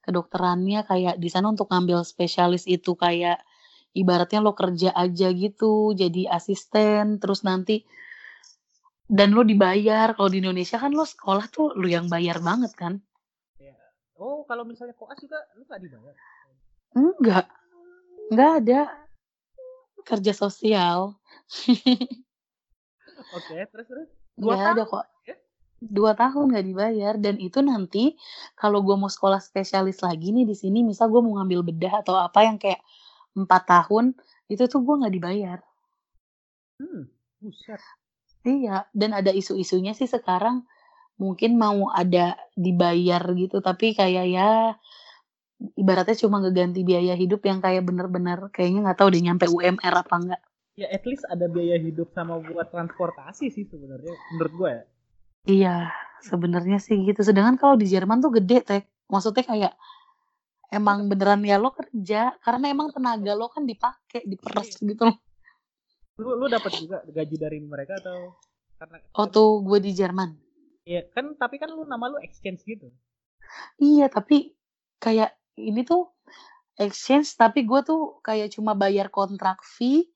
A: kedokterannya kayak di sana untuk ngambil spesialis itu kayak ibaratnya lo kerja aja gitu jadi asisten terus nanti dan lo dibayar kalau di Indonesia kan lo sekolah tuh lo yang bayar banget kan
B: Oh, kalau misalnya koas juga lu gak dibayar.
A: enggak enggak ada kerja sosial
B: Oke, terus terus? 2
A: Nggak ada
B: tahun
A: kok.
B: ya?
A: 2 tahun nggak dibayar dan itu nanti kalau gue mau sekolah spesialis lagi nih di sini, misal gue mau ngambil bedah atau apa yang kayak 4 tahun, itu tuh gue nggak dibayar.
B: Hmm, buset.
A: Iya, dan ada isu-isunya sih sekarang mungkin mau ada dibayar gitu, tapi kayak ya ibaratnya cuma ngeganti biaya hidup yang kayak bener-bener kayaknya nggak tahu deh nyampe UMR apa enggak.
B: Ya at least ada biaya hidup sama buat transportasi sih sebenarnya menurut gue ya.
A: Iya, sebenarnya sih gitu. Sedangkan kalau di Jerman tuh gede, Tek. Maksudnya kayak emang beneran ya lo kerja karena emang tenaga lo kan dipakai, diperes gitu loh.
B: Lu lu dapat juga gaji dari mereka atau karena
A: Waktu gue di Jerman.
B: Iya, kan tapi kan lu nama lu exchange gitu.
A: Iya, tapi kayak ini tuh exchange tapi gue tuh kayak cuma bayar kontrak fee,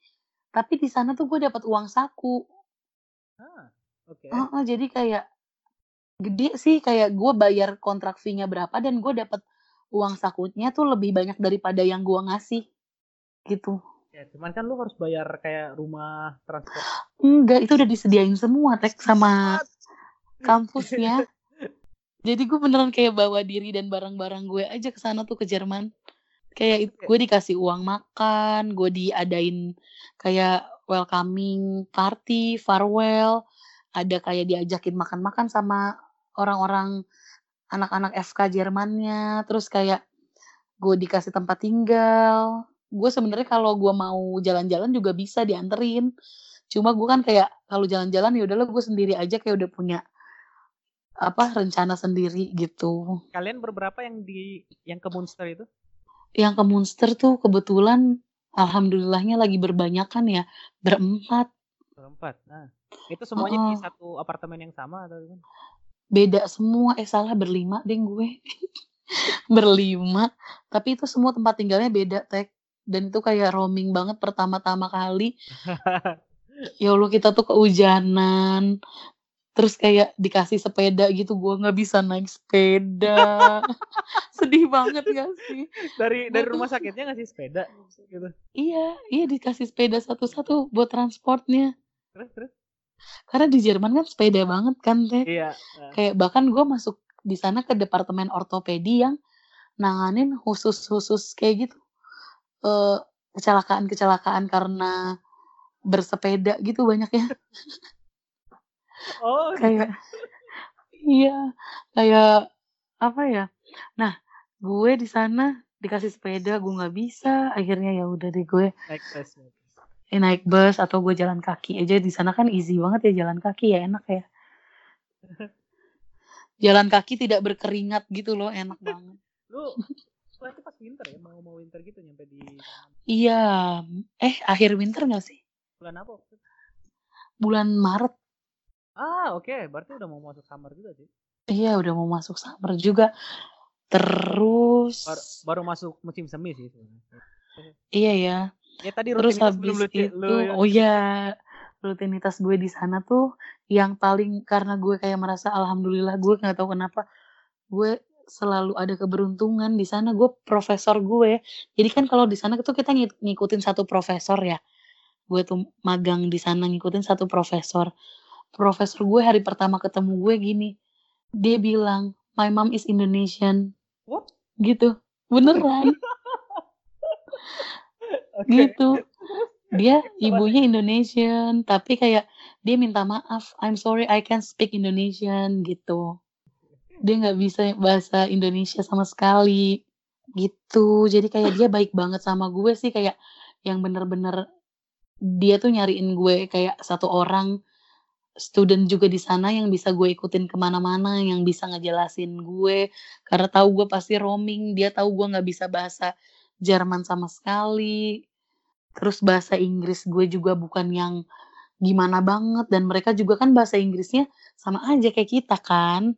A: tapi di sana tuh gue dapat uang saku.
B: Ah, oke.
A: Heeh, jadi kayak gede sih kayak gue bayar kontrak fee-nya berapa dan gue dapat uang sakunya tuh lebih banyak daripada yang gue ngasih gitu.
B: Ya, cuman kan lu harus bayar kayak rumah transport.
A: Enggak, itu udah disediain semua tek sama kampusnya. Jadi gue beneran kayak bawa diri dan barang-barang gue aja ke sana tuh ke Jerman. Kayak gue dikasih uang makan, gue diadain kayak welcoming party, farewell, ada kayak diajakin makan-makan sama orang-orang anak-anak FK Jermannya, terus kayak gue dikasih tempat tinggal. Gue sebenarnya kalau gue mau jalan-jalan juga bisa dianterin. Cuma gue kan kayak kalau jalan-jalan ya udahlah gue sendiri aja kayak udah punya apa rencana sendiri gitu.
B: Kalian berberapa yang di yang ke Munster itu?
A: Yang ke Munster tuh kebetulan alhamdulillahnya lagi berbanyakan ya, berempat.
B: Berempat. Nah, itu semuanya di
A: Heeh.
B: satu apartemen yang sama atau gimana?
A: Beda semua, eh salah berlima deh gue. berlima, tapi itu semua tempat tinggalnya beda, Tek. Dan itu kayak roaming banget pertama-tama kali. Ya Allah kita tuh kehujanan. Terus kayak dikasih sepeda gitu, gue nggak bisa naik sepeda. Sedih banget gak sih?
B: dari
A: Gua
B: dari
A: tuh-
B: rumah sakitnya ngasih sepeda gitu.
A: Iya, iya dikasih sepeda satu-satu buat transportnya.
B: Terus terus?
A: Karena di Jerman kan sepeda banget kan, Teh.
B: Iya. nah.
A: Kayak bahkan gue masuk di sana ke departemen ortopedi yang nanganin khusus-khusus kayak gitu. Eh, kecelakaan-kecelakaan karena bersepeda gitu banyaknya.
B: Oh,
A: kayak iya, kayak apa ya? Nah, gue di sana dikasih sepeda, gue nggak bisa. Akhirnya ya udah deh gue
B: naik.
A: Eh, naik bus atau gue jalan kaki aja di sana kan easy banget ya jalan kaki ya enak ya. Jalan kaki tidak berkeringat gitu loh, enak banget.
B: Lu berarti pas winter ya, mau mau winter gitu nyampe di
A: Iya, eh akhir winter nggak sih?
B: bulan apa? waktu itu?
A: Bulan Maret.
B: Ah, oke, berarti udah mau masuk summer juga sih.
A: Iya, udah mau masuk summer juga. Terus,
B: Baru, baru masuk musim semi sih
A: iya ya.
B: Ya tadi
A: Terus habis
B: lu,
A: itu,
B: lu ya.
A: oh ya, rutinitas gue di sana tuh yang paling karena gue kayak merasa alhamdulillah gue nggak tahu kenapa gue selalu ada keberuntungan di sana gue profesor gue. Jadi kan kalau di sana tuh kita ngik- ngikutin satu profesor ya. Gue tuh magang di sana ngikutin satu profesor. Profesor gue hari pertama ketemu gue gini, dia bilang, my mom is Indonesian,
B: What?
A: gitu, beneran,
B: Oke.
A: gitu. Dia ibunya Indonesian, tapi kayak dia minta maaf, I'm sorry I can't speak Indonesian gitu. Dia nggak bisa bahasa Indonesia sama sekali, gitu. Jadi kayak dia baik banget sama gue sih, kayak yang bener-bener dia tuh nyariin gue kayak satu orang student juga di sana yang bisa gue ikutin ke mana-mana, yang bisa ngejelasin gue, karena tahu gue pasti roaming, dia tahu gue nggak bisa bahasa Jerman sama sekali. Terus bahasa Inggris gue juga bukan yang gimana banget dan mereka juga kan bahasa Inggrisnya sama aja kayak kita kan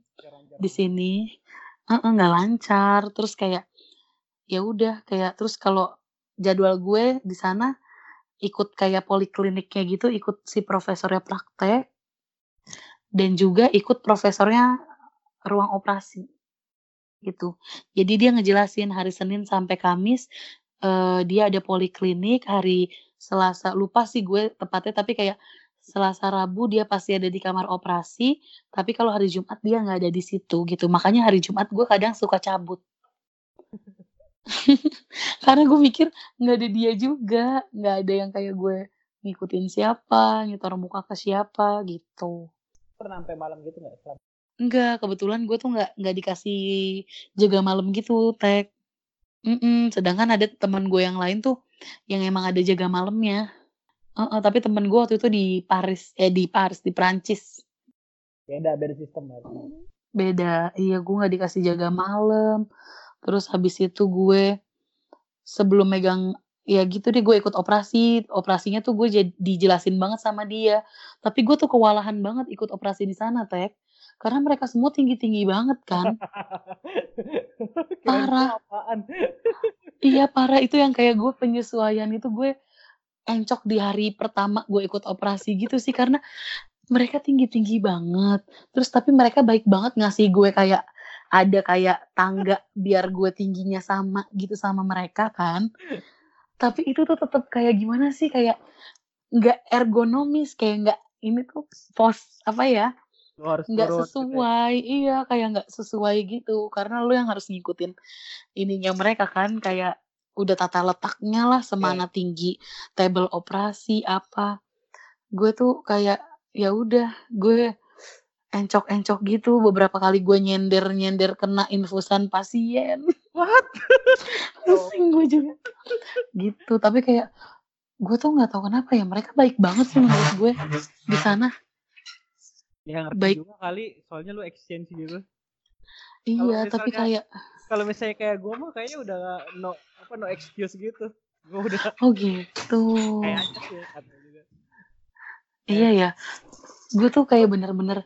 A: di sini. Nggak lancar. Terus kayak ya udah kayak terus kalau jadwal gue di sana ikut kayak polikliniknya gitu, ikut si profesornya praktek dan juga ikut profesornya ruang operasi gitu. Jadi dia ngejelasin hari Senin sampai Kamis eh, dia ada poliklinik, hari Selasa lupa sih gue tepatnya tapi kayak Selasa, Rabu dia pasti ada di kamar operasi, tapi kalau hari Jumat dia nggak ada di situ gitu. Makanya hari Jumat gue kadang suka cabut. Karena gue mikir nggak ada dia juga, nggak ada yang kayak gue ngikutin siapa, nyetor muka ke siapa gitu.
B: Pernah sampai malam gitu nggak?
A: Enggak, kebetulan gue tuh nggak nggak dikasih jaga malam gitu, Tek. Mm-mm, sedangkan ada teman gue yang lain tuh yang emang ada jaga malamnya. Uh, uh, tapi temen gue waktu itu di Paris, eh di Paris, di Prancis.
B: Beda, beda sistem.
A: Beda, iya gue nggak dikasih jaga malam. Terus habis itu gue sebelum megang ya gitu deh gue ikut operasi operasinya tuh gue jadi dijelasin banget sama dia tapi gue tuh kewalahan banget ikut operasi di sana tek karena mereka semua tinggi tinggi banget kan? Parah. iya parah. Itu yang kayak gue penyesuaian itu gue encok di hari pertama gue ikut operasi gitu sih karena mereka tinggi tinggi banget. Terus tapi mereka baik banget ngasih gue kayak ada kayak tangga biar gue tingginya sama gitu sama mereka kan? Tapi itu tuh tetap kayak gimana sih? Kayak nggak ergonomis kayak nggak ini tuh pos apa ya nggak gitu ya? sesuai gitu iya kayak nggak sesuai gitu. Karena lu yang harus ngikutin ininya mereka kan kayak udah tata letaknya lah semana yeah. tinggi table operasi apa. Gue tuh kayak ya udah gue encok-encok gitu. Beberapa kali gue nyender-nyender kena infusan pasien.
B: What?
A: Pusing gue juga. Gitu tapi kayak gue tuh nggak tahu kenapa ya mereka baik banget sih menurut gue di sana
B: ya ngerti baik. juga kali soalnya lu exchange gitu.
A: Iya misalnya, tapi kayak
B: kalau misalnya kayak gue mah kayaknya udah no apa no excuse gitu. Gue udah
A: oh gitu. kayak iya ya gue tuh kayak bener-bener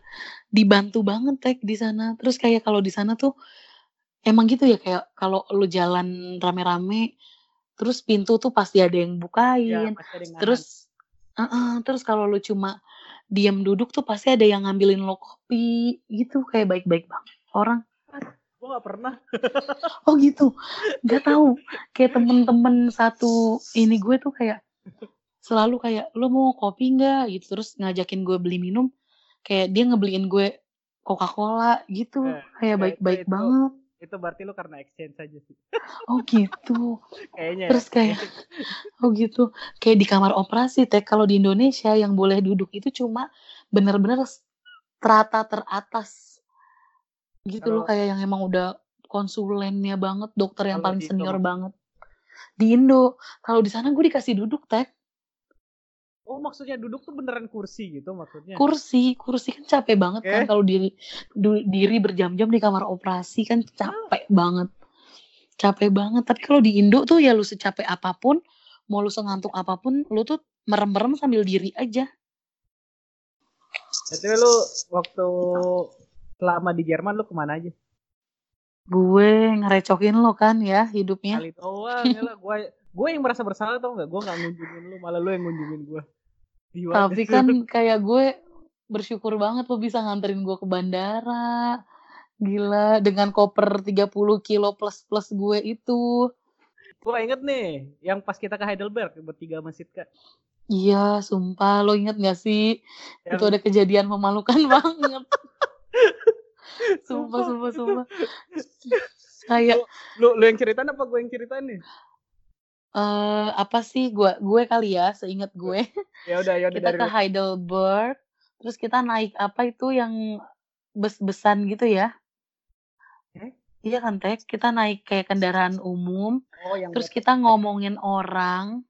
A: dibantu banget tek di sana. Terus kayak kalau di sana tuh emang gitu ya kayak kalau lu jalan rame-rame terus pintu tuh pasti ada yang bukain. ya, ada yang terus uh -uh, terus kalau lu cuma diam duduk tuh pasti ada yang ngambilin lo kopi gitu. Kayak baik-baik banget orang.
B: Gue gak pernah.
A: Oh gitu. Nggak tahu. Kayak temen-temen satu ini gue tuh kayak selalu kayak lo mau kopi nggak? Gitu. Terus ngajakin gue beli minum kayak dia ngebeliin gue Coca-Cola gitu. Eh, kayak baik-baik banget
B: itu berarti lo karena exchange aja sih.
A: Oh gitu.
B: Kayaknya
A: terus kayak oh gitu. Kayak di kamar operasi teh kalau di Indonesia yang boleh duduk itu cuma bener-bener terata teratas. Gitu loh kayak yang emang udah konsulennya banget dokter yang paling senior banget. Di Indo. Kalau di sana gue dikasih duduk teh
B: Oh maksudnya duduk tuh beneran kursi gitu maksudnya?
A: Kursi, kursi kan capek banget okay. kan kalau diri du, diri berjam-jam di kamar operasi kan capek banget, capek banget. Tapi kalau di Indo tuh ya lu secapek apa pun, mau lu sengantuk apa pun, lu tuh merem-merem sambil diri aja.
B: Jadi lu waktu selama di Jerman lu ke mana aja?
A: Gue ngerecokin lo kan ya hidupnya.
B: Kali doang ya lah, gue gue yang merasa bersalah tau nggak gue nggak ngunjungin lu malah lu yang ngunjungin gue
A: tapi kan kayak gue bersyukur banget lo bisa nganterin gue ke bandara. Gila dengan koper 30 kilo plus plus gue itu.
B: Gue inget nih yang pas kita ke Heidelberg bertiga masjid kak?
A: Iya sumpah. Lo inget gak sih? Yang... itu ada kejadian memalukan banget. Sumpah sumpah sumpah. Kayak
B: lu, lu, lu yang ceritain apa gue yang ceritain nih
A: uh, apa sih gue gue kali ya seingat gue.
B: Ya udah ya
A: kita ke Heidelberg terus kita naik apa itu yang bus-besan gitu ya? Eh? iya kan teh kita naik kayak kendaraan umum oh, yang terus kita ngomongin orang.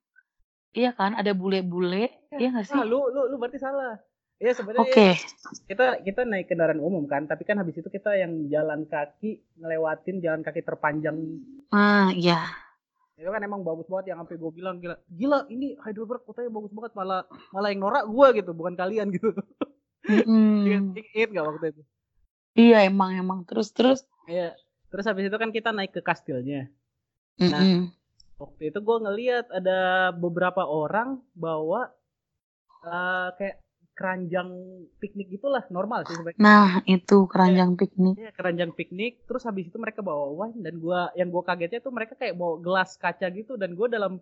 A: Iya kan ada bule-bule ya, iya gak sih?
B: Ah, lu lu lu berarti salah. Iya sebenarnya
A: Oke. Okay.
B: kita kita naik kendaraan umum kan, tapi kan habis itu kita yang jalan kaki ngelewatin jalan kaki terpanjang.
A: Ah, iya
B: itu kan emang bagus banget yang sampai gue bilang gila gila ini Heidelberg kotanya bagus banget malah malah yang norak gue gitu bukan kalian gitu. Mm. inget gak waktu itu?
A: Iya emang emang. Terus terus?
B: Iya terus habis itu kan kita naik ke kastilnya. Mm nah waktu itu gue ngeliat ada beberapa orang bawa uh, kayak keranjang piknik gitulah normal sih sebenarnya.
A: Nah itu keranjang ya, piknik.
B: Iya keranjang piknik. Terus habis itu mereka bawa wine dan gua yang gua kagetnya tuh mereka kayak bawa gelas kaca gitu dan gua dalam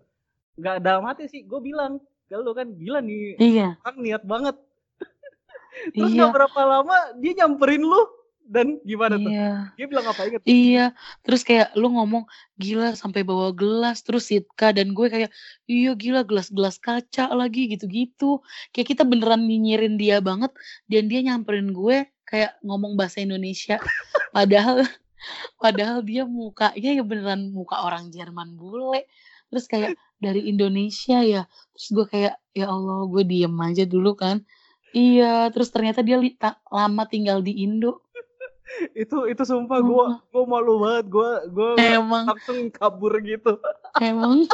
B: nggak dalam hati sih gue bilang ke lu kan gila nih
A: Iya.
B: orang niat banget terus
A: Iya.
B: nggak berapa lama dia nyamperin lu dan gimana tuh
A: Iya.
B: dia bilang apa inget
A: Iya, terus kayak lu ngomong gila sampai bawa gelas terus Sitka dan gue kayak iya gila gelas-gelas kaca lagi gitu-gitu. Kayak kita beneran nyinyirin dia banget dan dia nyamperin gue kayak ngomong bahasa Indonesia. Padahal padahal dia mukanya ya beneran muka orang Jerman bule. Terus kayak dari Indonesia ya. Terus gue kayak ya Allah, gue diem aja dulu kan. Iya, terus ternyata dia li- ta- lama tinggal di Indo.
B: itu itu sumpah gua gua malu banget gua gua
A: Emang
B: langsung kabur gitu
A: Emang.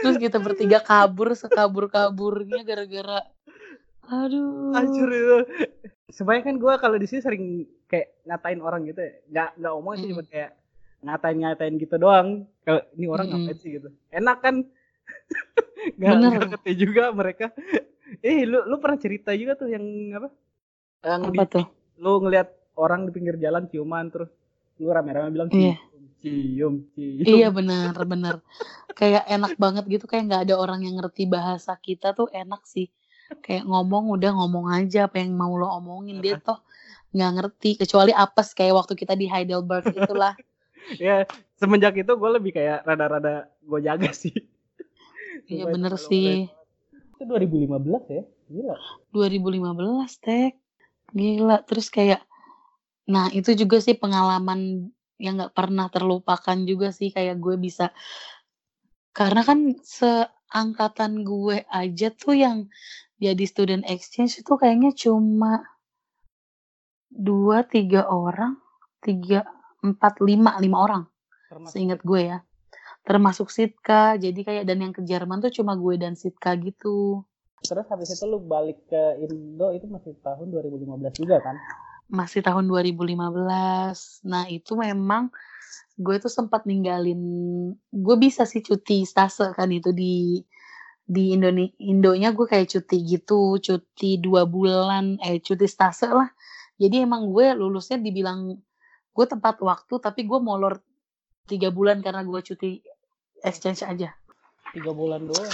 A: Terus kita bertiga kabur sekabur-kaburnya gara-gara aduh.
B: Hancur itu. Sebenarnya kan gue kalau di sini sering kayak ngatain orang gitu ya. Nggak nggak omong sih
A: Mm.
B: cuma kayak ngatain-ngatain gitu doang. Kalau ini orang
A: Mm-mm.
B: ngapain sih gitu. Enak kan? Nggak ngerti juga mereka. Eh lu lu pernah cerita juga tuh yang apa? Yang di,
A: Apa tuh?
B: lu ngelihat orang di pinggir jalan ciuman terus lu rame-rame bilang
A: Iya.
B: cium, cium, cium.
A: Iya benar benar. Kayak enak banget gitu kayak nggak ada orang yang ngerti bahasa kita tuh enak sih. Kayak ngomong udah ngomong aja apa yang mau lo omongin dia toh nggak ngerti kecuali apes kayak waktu kita di Heidelberg itulah.
B: ya semenjak itu gue lebih kayak rada-rada gue jaga sih.
A: Iya bener sih.
B: Itu 2015 ya? Gila.
A: 2015 tek gila terus kayak nah itu juga sih pengalaman yang nggak pernah terlupakan juga sih kayak gue bisa karena kan seangkatan gue aja tuh yang jadi student exchange itu kayaknya cuma dua tiga orang tiga empat lima lima orang
B: Termasuk
A: seingat gue ya. Termasuk Sitka jadi kayak dan yang ke Jerman tuh cuma gue dan Sitka gitu.
B: Terus habis itu lu balik ke Indo itu masih tahun 2015 juga kan?
A: Masih tahun 2015. Nah, itu memang gue tuh sempat ninggalin gue bisa sih cuti stase kan itu di di Indonesia Indonya gue kayak cuti gitu, cuti dua bulan, eh cuti stase lah. Jadi emang gue lulusnya dibilang gue tepat waktu, tapi gue molor tiga bulan karena gue cuti exchange aja.
B: Tiga bulan doang.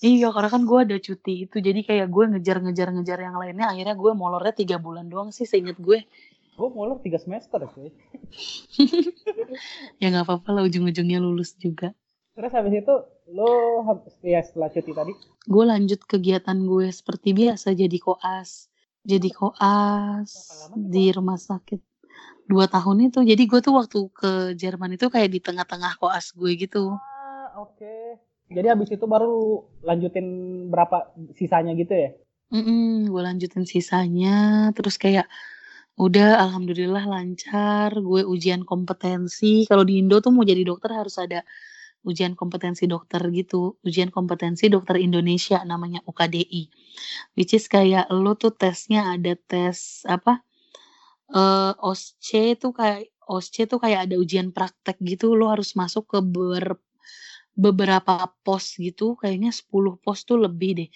A: Iya, karena kan gue ada cuti itu, jadi kayak gue ngejar-ngejar-ngejar yang lainnya, akhirnya gue molornya tiga bulan doang sih, seinget gue.
B: Gue molor tiga semester cuy.
A: Ya nggak apa-apa lah, ujung-ujungnya lulus juga.
B: Terus habis itu hab- ya setelah cuti tadi
A: Gue lanjut kegiatan gue seperti biasa, jadi koas. Jadi koas di rumah sakit. Dua tahun itu, jadi gue tuh waktu ke Jerman itu kayak di tengah-tengah koas gue gitu.
B: Ah, oke. Jadi habis itu baru lanjutin berapa sisanya gitu ya?
A: Mm gue lanjutin sisanya, terus kayak udah alhamdulillah lancar, gue ujian kompetensi. Kalau di Indo tuh mau jadi dokter harus ada ujian kompetensi dokter gitu, ujian kompetensi dokter Indonesia namanya UKDI. Which is kayak lo tuh tesnya ada tes apa? eh OSCE tuh kayak OSCE tuh kayak ada ujian praktek gitu, lo harus masuk ke ber- beberapa pos gitu, kayaknya 10 pos tuh lebih deh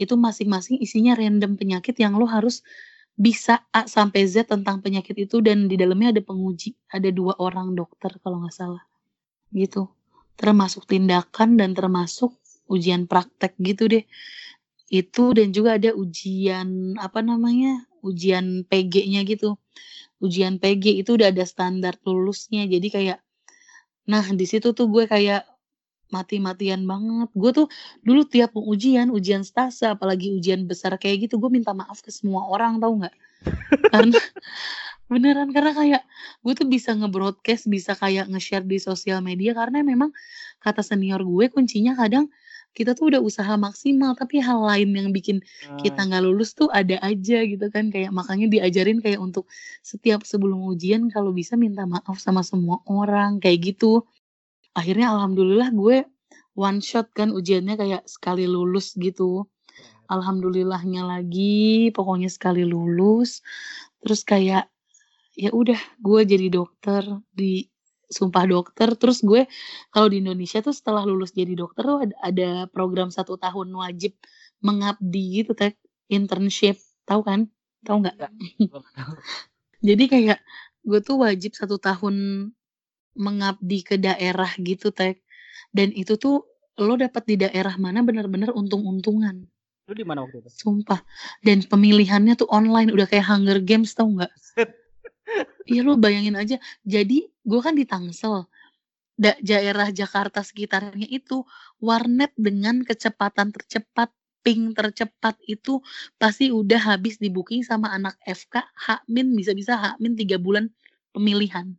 A: itu masing-masing isinya random penyakit yang lo harus bisa A sampai Z tentang penyakit itu dan di dalamnya ada penguji, ada dua orang dokter kalau nggak salah, gitu. Termasuk tindakan dan termasuk ujian praktek gitu deh. Itu dan juga ada ujian apa namanya, ujian PG-nya gitu. Ujian PG itu udah ada standar lulusnya, jadi kayak, nah di situ tuh gue kayak mati-matian banget. Gue tuh dulu tiap mau ujian, ujian stase, apalagi ujian besar kayak gitu, gue minta maaf ke semua orang tau nggak? Karena beneran karena kayak gue tuh bisa nge-broadcast, bisa kayak nge-share di sosial media karena memang kata senior gue kuncinya kadang kita tuh udah usaha maksimal tapi hal lain yang bikin kita nggak lulus tuh ada aja gitu kan kayak makanya diajarin kayak untuk setiap sebelum ujian kalau bisa minta maaf sama semua orang kayak gitu akhirnya alhamdulillah gue one shot kan ujiannya kayak sekali lulus gitu. Alhamdulillahnya lagi pokoknya sekali lulus. Terus kayak ya udah gue jadi dokter di sumpah dokter. Terus gue kalau di Indonesia tuh setelah lulus jadi dokter tuh ada, ada program satu tahun wajib mengabdi gitu teh. Internship. Tahu kan? Tahu nggak? Jadi kayak gue tuh wajib satu tahun mengabdi ke daerah gitu teh dan itu tuh lo dapat di daerah mana bener-bener untung-untungan.
B: Lu di mana waktu itu?
A: Sumpah. Dan pemilihannya tuh online udah kayak Hunger Games tau nggak? Iya lo bayangin aja. Jadi gue kan di Tangsel. Da daerah Jakarta sekitarnya itu warnet dengan kecepatan tercepat, ping tercepat itu pasti udah habis di booking sama anak FK H-min bisa-bisa H-min 3 bulan pemilihan.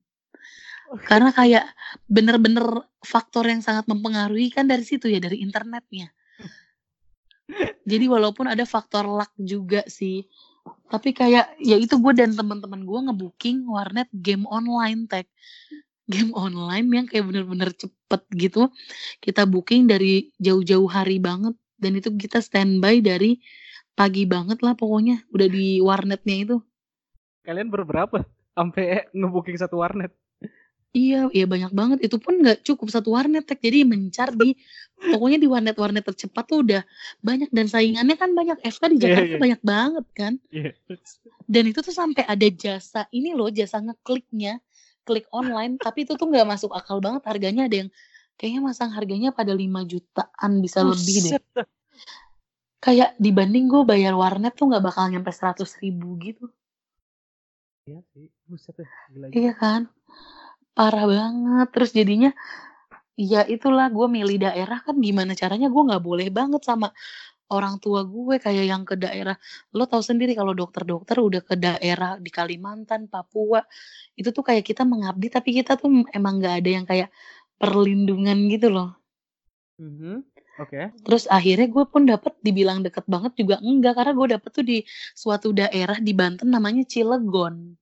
A: Karena kayak bener-bener faktor yang sangat mempengaruhi kan dari situ ya dari internetnya. Jadi walaupun ada faktor luck juga sih. Tapi kayak ya itu gue dan teman-teman gue ngebooking warnet game online tag. Game online yang kayak bener-bener cepet gitu. Kita booking dari jauh-jauh hari banget dan itu kita standby dari pagi banget lah pokoknya udah di warnetnya itu.
B: Kalian berberapa sampai ngebooking satu warnet?
A: Iya, iya banyak banget. Itu pun nggak cukup satu warnet tag. Jadi mencar di pokoknya di warnet-warnet tercepat tuh udah banyak dan saingannya kan banyak. FK di
B: Iya,
A: Jakarta
B: iya.
A: banyak banget kan.
B: Iya.
A: Dan itu tuh sampai ada jasa ini loh, jasa ngekliknya, klik online. Tapi itu tuh nggak masuk akal banget harganya. Ada yang kayaknya masang harganya pada 5 jutaan bisa lebih deh.
B: Buset.
A: Kayak dibanding gue bayar warnet tuh nggak bakal nyampe 100 ribu gitu.
B: Iya sih. Buset. Gila.
A: Iya kan? Parah banget. Terus jadinya ya itulah gue milih daerah kan gimana caranya gue nggak boleh banget sama orang tua gue kayak yang ke daerah lo tahu sendiri kalau dokter-dokter udah ke daerah di Kalimantan, Papua itu tuh kayak kita mengabdi tapi kita tuh emang nggak ada yang kayak perlindungan gitu loh.
B: Mhm. Oke.
A: Terus akhirnya gue pun dapet dibilang deket banget juga enggak karena gue dapet tuh di suatu daerah di Banten namanya Cilegon.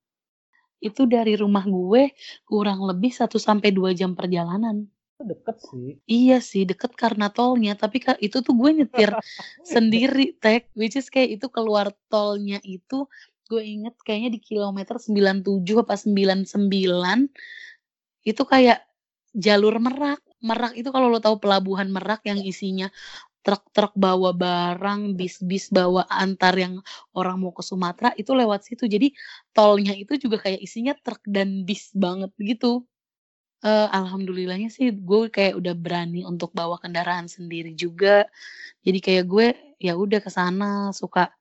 A: Itu dari rumah gue kurang lebih 1 sampai 2 jam perjalanan.
B: Deket sih.
A: Iya sih deket karena tolnya tapi itu tuh gue nyetir sendiri tag which is kayak itu keluar tolnya itu gue inget kayaknya di kilometer 97 apa 99 itu kayak jalur Merak. Merak itu kalau lo tahu pelabuhan Merak yang isinya truk-truk bawa barang, bis-bis bawa antar yang orang mau ke Sumatera itu lewat situ. Jadi tolnya itu juga kayak isinya truk dan bis banget gitu. Eee, alhamdulillahnya sih gue kayak udah berani untuk bawa kendaraan sendiri juga. Jadi kayak gue ya udah ke sana suka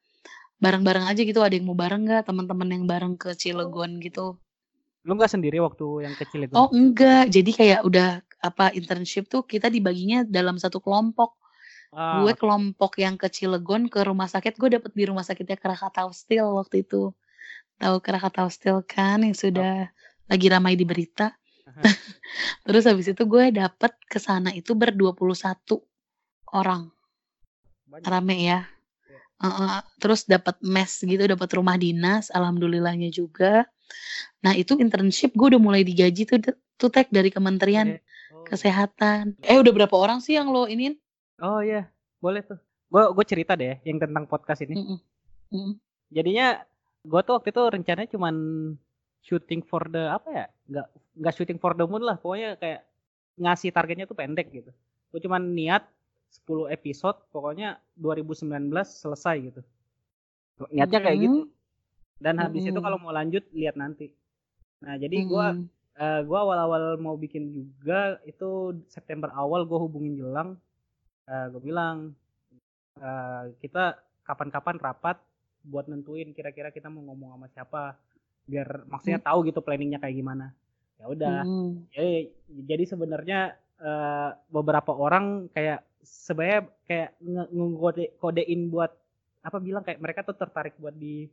A: bareng-bareng aja gitu, ada yang mau bareng nggak, teman-teman yang bareng ke Cilegon gitu.
B: Lu nggak sendiri waktu yang kecil itu?
A: Oh enggak, jadi kayak udah apa internship tuh kita dibaginya dalam satu kelompok.
B: Ah,
A: Gue kelompok yang ke Cilegon ke rumah sakit, gue dapet di rumah sakitnya Krakatau Steel waktu itu. Tahu Krakatau Steel kan yang sudah lagi ramai di berita. Terus habis itu gue dapet ke sana itu ber-21 orang.
B: banyak.
A: Rame ya. Heeh, terus dapat mes gitu, dapat rumah dinas, alhamdulillahnya juga. Nah, itu internship gue udah mulai digaji tuh tuh Tek dari Kementerian
B: Oke. Oh.
A: Kesehatan. Eh, udah berapa orang sih yang lo iniin?
B: Oh iya, boleh tuh. Gue gue cerita deh yang tentang podcast ini.
A: Mm-mm. Mm-mm.
B: Jadinya gue tuh waktu itu rencananya cuman shooting for the apa ya? Nggak nggak shooting for the moon lah. Pokoknya kayak ngasih targetnya tuh pendek gitu. Gue cuman niat 10 episode, pokoknya 2019 selesai gitu. Niatnya kayak gitu.
A: Mm.
B: Dan habis itu
A: Mm-mm.
B: kalau mau lanjut lihat nanti. Nah jadi gue
A: Mm-mm.
B: eh, gua awal-awal mau bikin juga itu September awal gue hubungin Jelang. Eh, gue bilang eh, kita kapan-kapan rapat buat nentuin kira-kira kita mau ngomong sama siapa biar maksudnya tahu gitu planningnya kayak gimana ya udah
A: Mm.
B: jadi jadi sebenarnya eh, beberapa orang kayak sebenarnya kayak nge- ngekode kodein buat apa bilang kayak mereka tuh tertarik buat di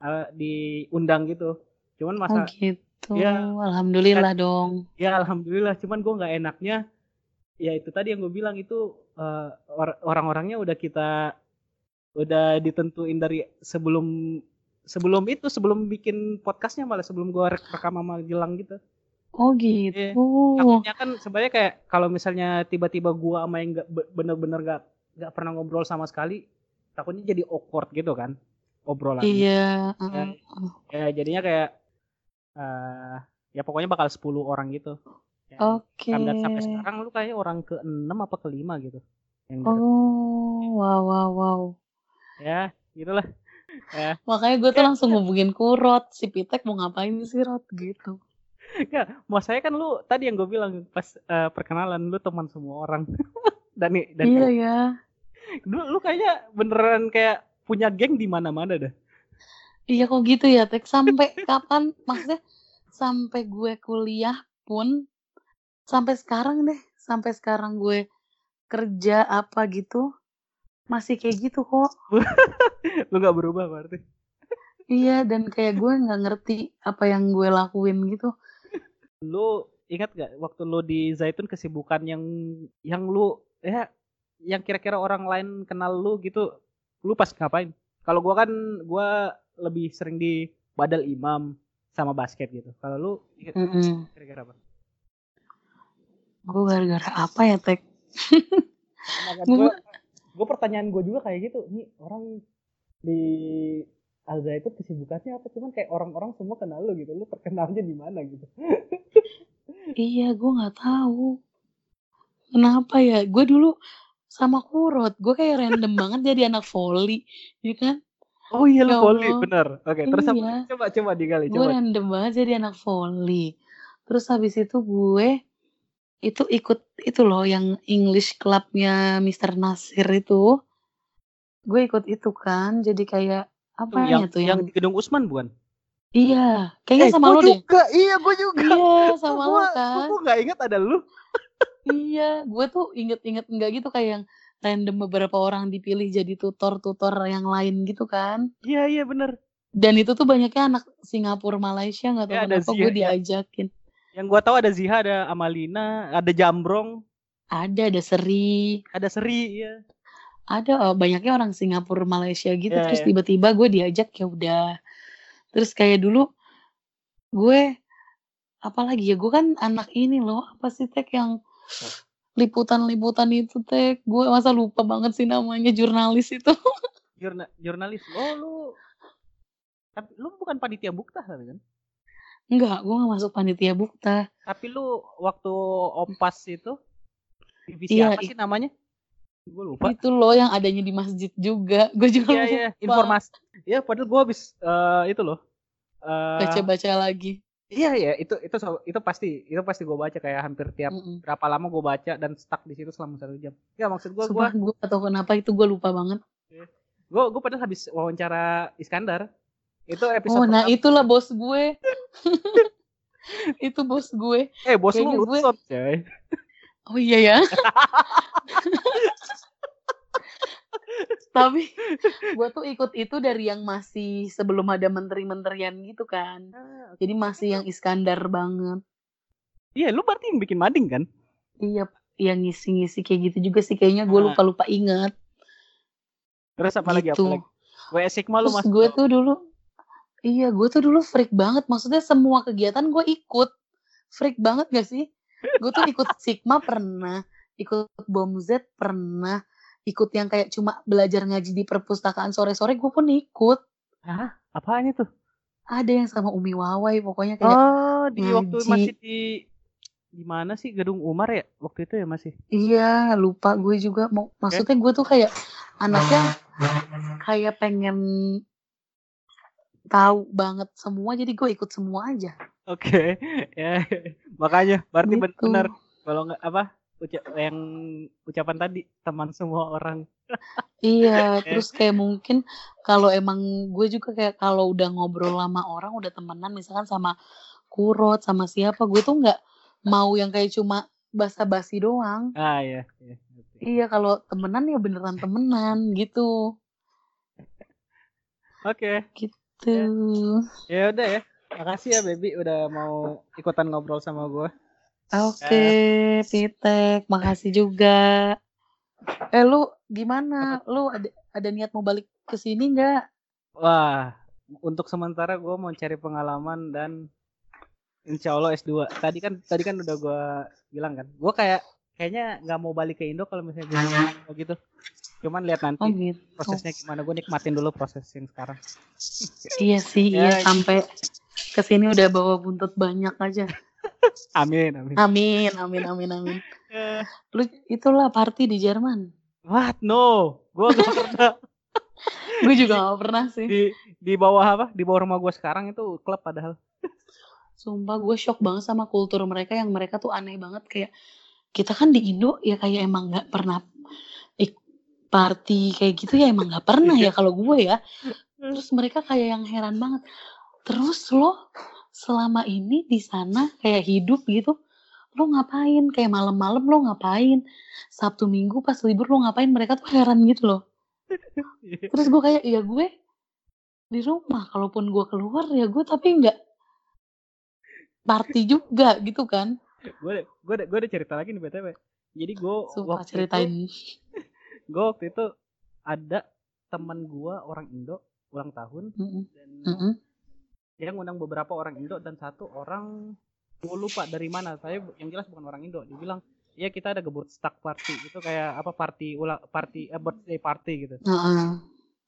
B: eh, diundang gitu cuman
A: Oh
B: masa
A: gitu.
B: Ya.
A: Alhamdulillah dong.
B: ya alhamdulillah cuman gue nggak enaknya ya itu tadi yang gue bilang itu eh, or- orang-orangnya udah kita udah ditentuin dari sebelum sebelum itu sebelum bikin podcastnya malah sebelum gue rekam sama Gilang gitu
A: Oh gitu.
B: takutnya kan sebenarnya kayak kalau misalnya tiba-tiba gua sama yang be- bener-bener nggak nggak pernah ngobrol sama sekali takutnya jadi awkward gitu kan obrolannya
A: Iya.
B: ya,
A: heeh.
B: ya jadinya kayak eh ya pokoknya bakal 10 orang gitu ya,
A: Oke.
B: kan dan sampai sekarang lu kayaknya orang ke 6 apa ke 5 gitu yang.
A: Oh, wow, wow, wow.
B: ya gitulah ya
A: Makanya gue tuh langsung hubungin Kurot. Si Pitek mau ngapain sih, Rot? Gitu.
B: Enggak, mau saya kan lu tadi yang gue bilang pas eh, perkenalan lu teman semua orang Dani dan
A: Iya ya.
B: Lu, lu kayaknya beneran kayak punya geng di mana-mana dah.
A: Iya kok gitu ya, Tek. Sampai kapan? Maksudnya sampai gue kuliah pun sampai sekarang deh, sampai sekarang gue kerja apa gitu masih kayak gitu kok.
B: lu nggak berubah berarti.
A: Iya, dan kayak gue nggak ngerti apa yang gue lakuin gitu.
B: Lu ingat gak waktu lu di Zaitun kesibukan yang yang lu ya yang kira-kira orang lain kenal lu gitu, lu pas ngapain? Kalau gua kan gua lebih sering di badal imam sama basket gitu. Kalau lu ingat
A: Mm-mm.
B: kira-kira apa?
A: Gue gara-gara apa ya, Tek?
B: Nah,
A: Gue
B: pertanyaan gue juga kayak gitu nih orang di Alza itu kesibukannya apa cuman kayak orang-orang semua kenal lu gitu lu terkenalnya di mana gitu
A: iya, gue nggak tahu. Kenapa ya? Gue dulu sama Kurot, gue kayak random banget jadi anak volley, ya kan?
B: oh iya
A: Ya
B: lu volley bener oke terus apa
A: Iya.
B: coba coba digali
A: Gue
B: coba
A: random banget jadi anak volley. Terus habis itu gue itu ikut itu loh yang English clubnya Mr. Nasir itu. Gue ikut itu kan, jadi kayak apa
B: yang
A: ya tuh
B: yang
A: yang
B: di gedung Usman bukan
A: iya, kayaknya sama
B: gua
A: lo deh.
B: juga iya gue juga
A: Iya, sama lo kan.
B: gua nggak ingat ada lu
A: Iya, gue tuh inget-inget enggak gitu kayak yang random beberapa orang dipilih jadi tutor-tutor yang lain gitu kan.
B: iya iya bener
A: Dan itu tuh banyaknya anak Singapura, Malaysia nggak tahu
B: Ya, ada
A: kenapa
B: Zia,
A: gue
B: ya. Yang gua tahu ada Ziha ada Amalina ada Jambrong.
A: Ada, ada Seri,
B: ada Seri ya
A: ada oh, banyaknya orang Singapura, Malaysia gitu.
B: Iya,
A: Terus
B: iya.
A: tiba-tiba gue diajak ya udah. Terus kayak dulu gue apalagi ya gue kan anak ini loh. Apa sih tek yang liputan-liputan itu tek? Gue masa lupa banget sih namanya jurnalis itu.
B: Jurna, jurnalis. Oh lu tapi lu bukan panitia bukta kan
A: Enggak, gue gak masuk panitia bukta.
B: Tapi lu waktu Opas itu divisi
A: Iya,
B: apa sih namanya? Gue lupa.
A: Itu loh yang adanya di masjid juga. Gue juga
B: Iya iya,
A: lupa.
B: informasi. Iya, padahal gue habis eh, itu loh. Eh,
A: Baca-baca lagi.
B: iya iya, itu itu itu pasti itu pasti gue baca kayak hampir tiap
A: Mm-mm.
B: berapa lama gue baca dan stuck di situ selama satu jam. Ya maksud gue gue
A: Sumpah gue gak tau kenapa itu gue lupa banget.
B: gue gue padahal habis wawancara Iskandar itu episode
A: Oh nah
B: pertama.
A: itulah bos gue. itu bos gue.
B: eh bos lu
A: kayaknya gue-
B: Lutson coy.
A: Oh iya ya. Tapi gue tuh ikut itu dari yang masih sebelum ada menteri-menterian gitu kan. Jadi masih yang Iskandar banget.
B: Iya, lu berarti yang bikin mading kan?
A: Iya, yang ngisi-ngisi kayak gitu juga sih. Kayaknya gue
B: Ah.
A: lupa-lupa ingat.
B: Terus apa lagi apa
A: Gitu.
B: lagi? WS Sigma lu
A: Terus
B: masuk.
A: gue tuh dulu, iya gue tuh dulu freak banget. Maksudnya semua kegiatan gue ikut. Freak banget gak sih? Gue tuh ikut Sigma pernah, ikut Bom Z pernah, ikut yang kayak cuma belajar ngaji di perpustakaan sore-sore gue pun ikut.
B: Hah? Apaan itu?
A: Ada yang sama Umi Wawai pokoknya kayak
B: Oh, di waktu
A: ngaji.
B: masih di di mana sih gedung Umar ya waktu itu ya masih
A: iya lupa gue juga mau maksudnya gue tuh kayak anaknya kayak pengen tahu banget semua jadi gue ikut semua aja
B: oke ya makanya berarti
A: Gitu.
B: benar kalau nggak apa uca- yang ucapan tadi teman semua orang
A: Iya, terus kayak mungkin kalau emang gue juga kayak kalau udah ngobrol sama orang, udah temenan misalkan sama Kurot, sama siapa, gue tuh nggak mau yang kayak cuma basa-basi doang.
B: ah iya, iya.
A: Iya, kalau temenan ya beneran temenan gitu.
B: oke
A: Tuh.
B: ya udah ya makasih ya baby udah mau ikutan ngobrol sama gue
A: Oke, Pitek, makasih juga. Eh lu gimana? Lu ada ada niat mau balik ke sini nggak?
B: wah untuk sementara gue mau cari pengalaman dan insya Allah S2 tadi kan tadi kan udah gue bilang kan gue kayak kayaknya nggak mau balik ke Indo kalau misalnya gue gitu cuman lihat nanti
A: Oh gitu.
B: prosesnya gimana. Gue nikmatin dulu proses yang sekarang.
A: Iya sih,
B: Ya,
A: iya sampai ke sini udah bawa buntut banyak aja.
B: amin amin.
A: Amin, amin, amin, amin. Lu itulah party di Jerman.
B: what? No. Gue gak pernah.
A: Gue juga gak pernah sih.
B: di di bawah apa? Di bawah rumah gue sekarang itu klub padahal.
A: Sumpah gue shock banget sama kultur mereka yang mereka tuh aneh banget. Kayak kita kan di Indo ya kayak emang nggak pernah party kayak gitu ya emang nggak pernah ya kalau gue ya. Terus mereka kayak yang heran banget. Terus lo selama ini di sana kayak hidup gitu, lo ngapain? Kayak malam-malam lo ngapain? Sabtu Minggu pas libur lo ngapain? Mereka tuh heran gitu loh. Terus gue kayak ya gue di rumah, kalaupun gue keluar ya gue tapi nggak party juga gitu kan.
B: gue gue gue udah cerita lagi nih btw. Jadi gue
A: Sumpah
B: waktu
A: ceritain.
B: itu gue waktu itu ada teman gue orang Indo ulang tahun
A: Mm-mm.
B: dan
A: Mm-mm.
B: dia ngundang beberapa orang Indo dan satu orang gue lupa dari mana saya yang jelas bukan orang Indo dia bilang ya kita ada Geburtstag party itu kayak apa party ulang party eh, birthday party gitu
A: Heeh.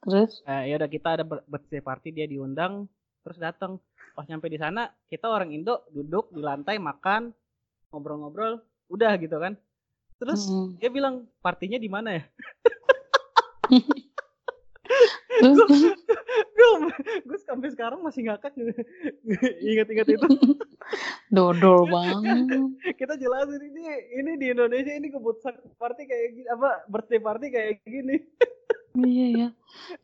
A: Terus?
B: eh, ya udah kita ada birthday party dia diundang terus datang pas nyampe di sana kita orang Indo duduk di lantai makan ngobrol-ngobrol udah gitu kan terus
A: Mm-mm.
B: dia bilang partinya di mana ya gue gue sampai sekarang masih ngakak ingat-ingat itu
A: Dodol banget.
B: kita jelasin ini ini di Indonesia ini keputusan party kayak gini apa birthday party kayak gini
A: Iya ya.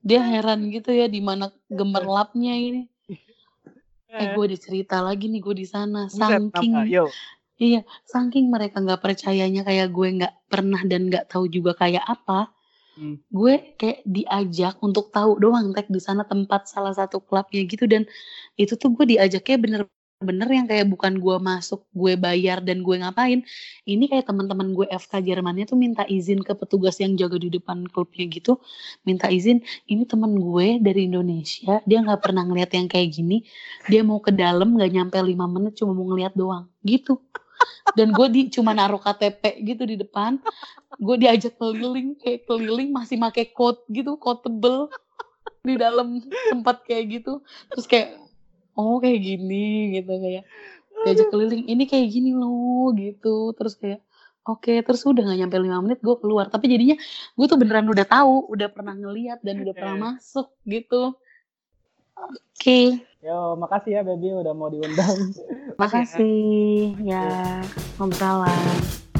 A: Dia heran gitu ya di mana gemerlapnya ini. Eh gue dicerita lagi nih gue di sana. Saking
B: yo
A: iya, saking mereka nggak percayanya kayak gue nggak pernah dan nggak tahu juga kayak apa.
B: Hmm.
A: Gue kayak diajak untuk tahu doang tek di sana tempat salah satu klubnya gitu dan itu tuh gue diajaknya bener-bener yang kayak bukan gue masuk, gue bayar dan gue ngapain. Ini kayak teman-teman gue FK Jermannya tuh minta izin ke petugas yang jaga di depan klubnya gitu, minta izin. Ini temen gue dari Indonesia, dia nggak pernah ngeliat yang kayak gini. Dia mau ke dalam nggak nyampe lima menit, cuma mau ngeliat doang, gitu. Dan gue di cuma naruh KTP gitu di depan, gue diajak keliling kayak keliling masih pakai coat gitu, coat tebel di dalam tempat kayak gitu. Terus kayak oh kayak gini gitu kayak. Diajak keliling ini kayak gini loh gitu. Terus kayak oke terus udah nggak nyampe lima menit gue keluar. Tapi jadinya gue tuh beneran udah tahu udah pernah ngeliat dan udah pernah
B: Eh.
A: masuk gitu. Oke
B: yo makasih ya baby udah mau diundang.
A: Makasih ya Waalaikumsalam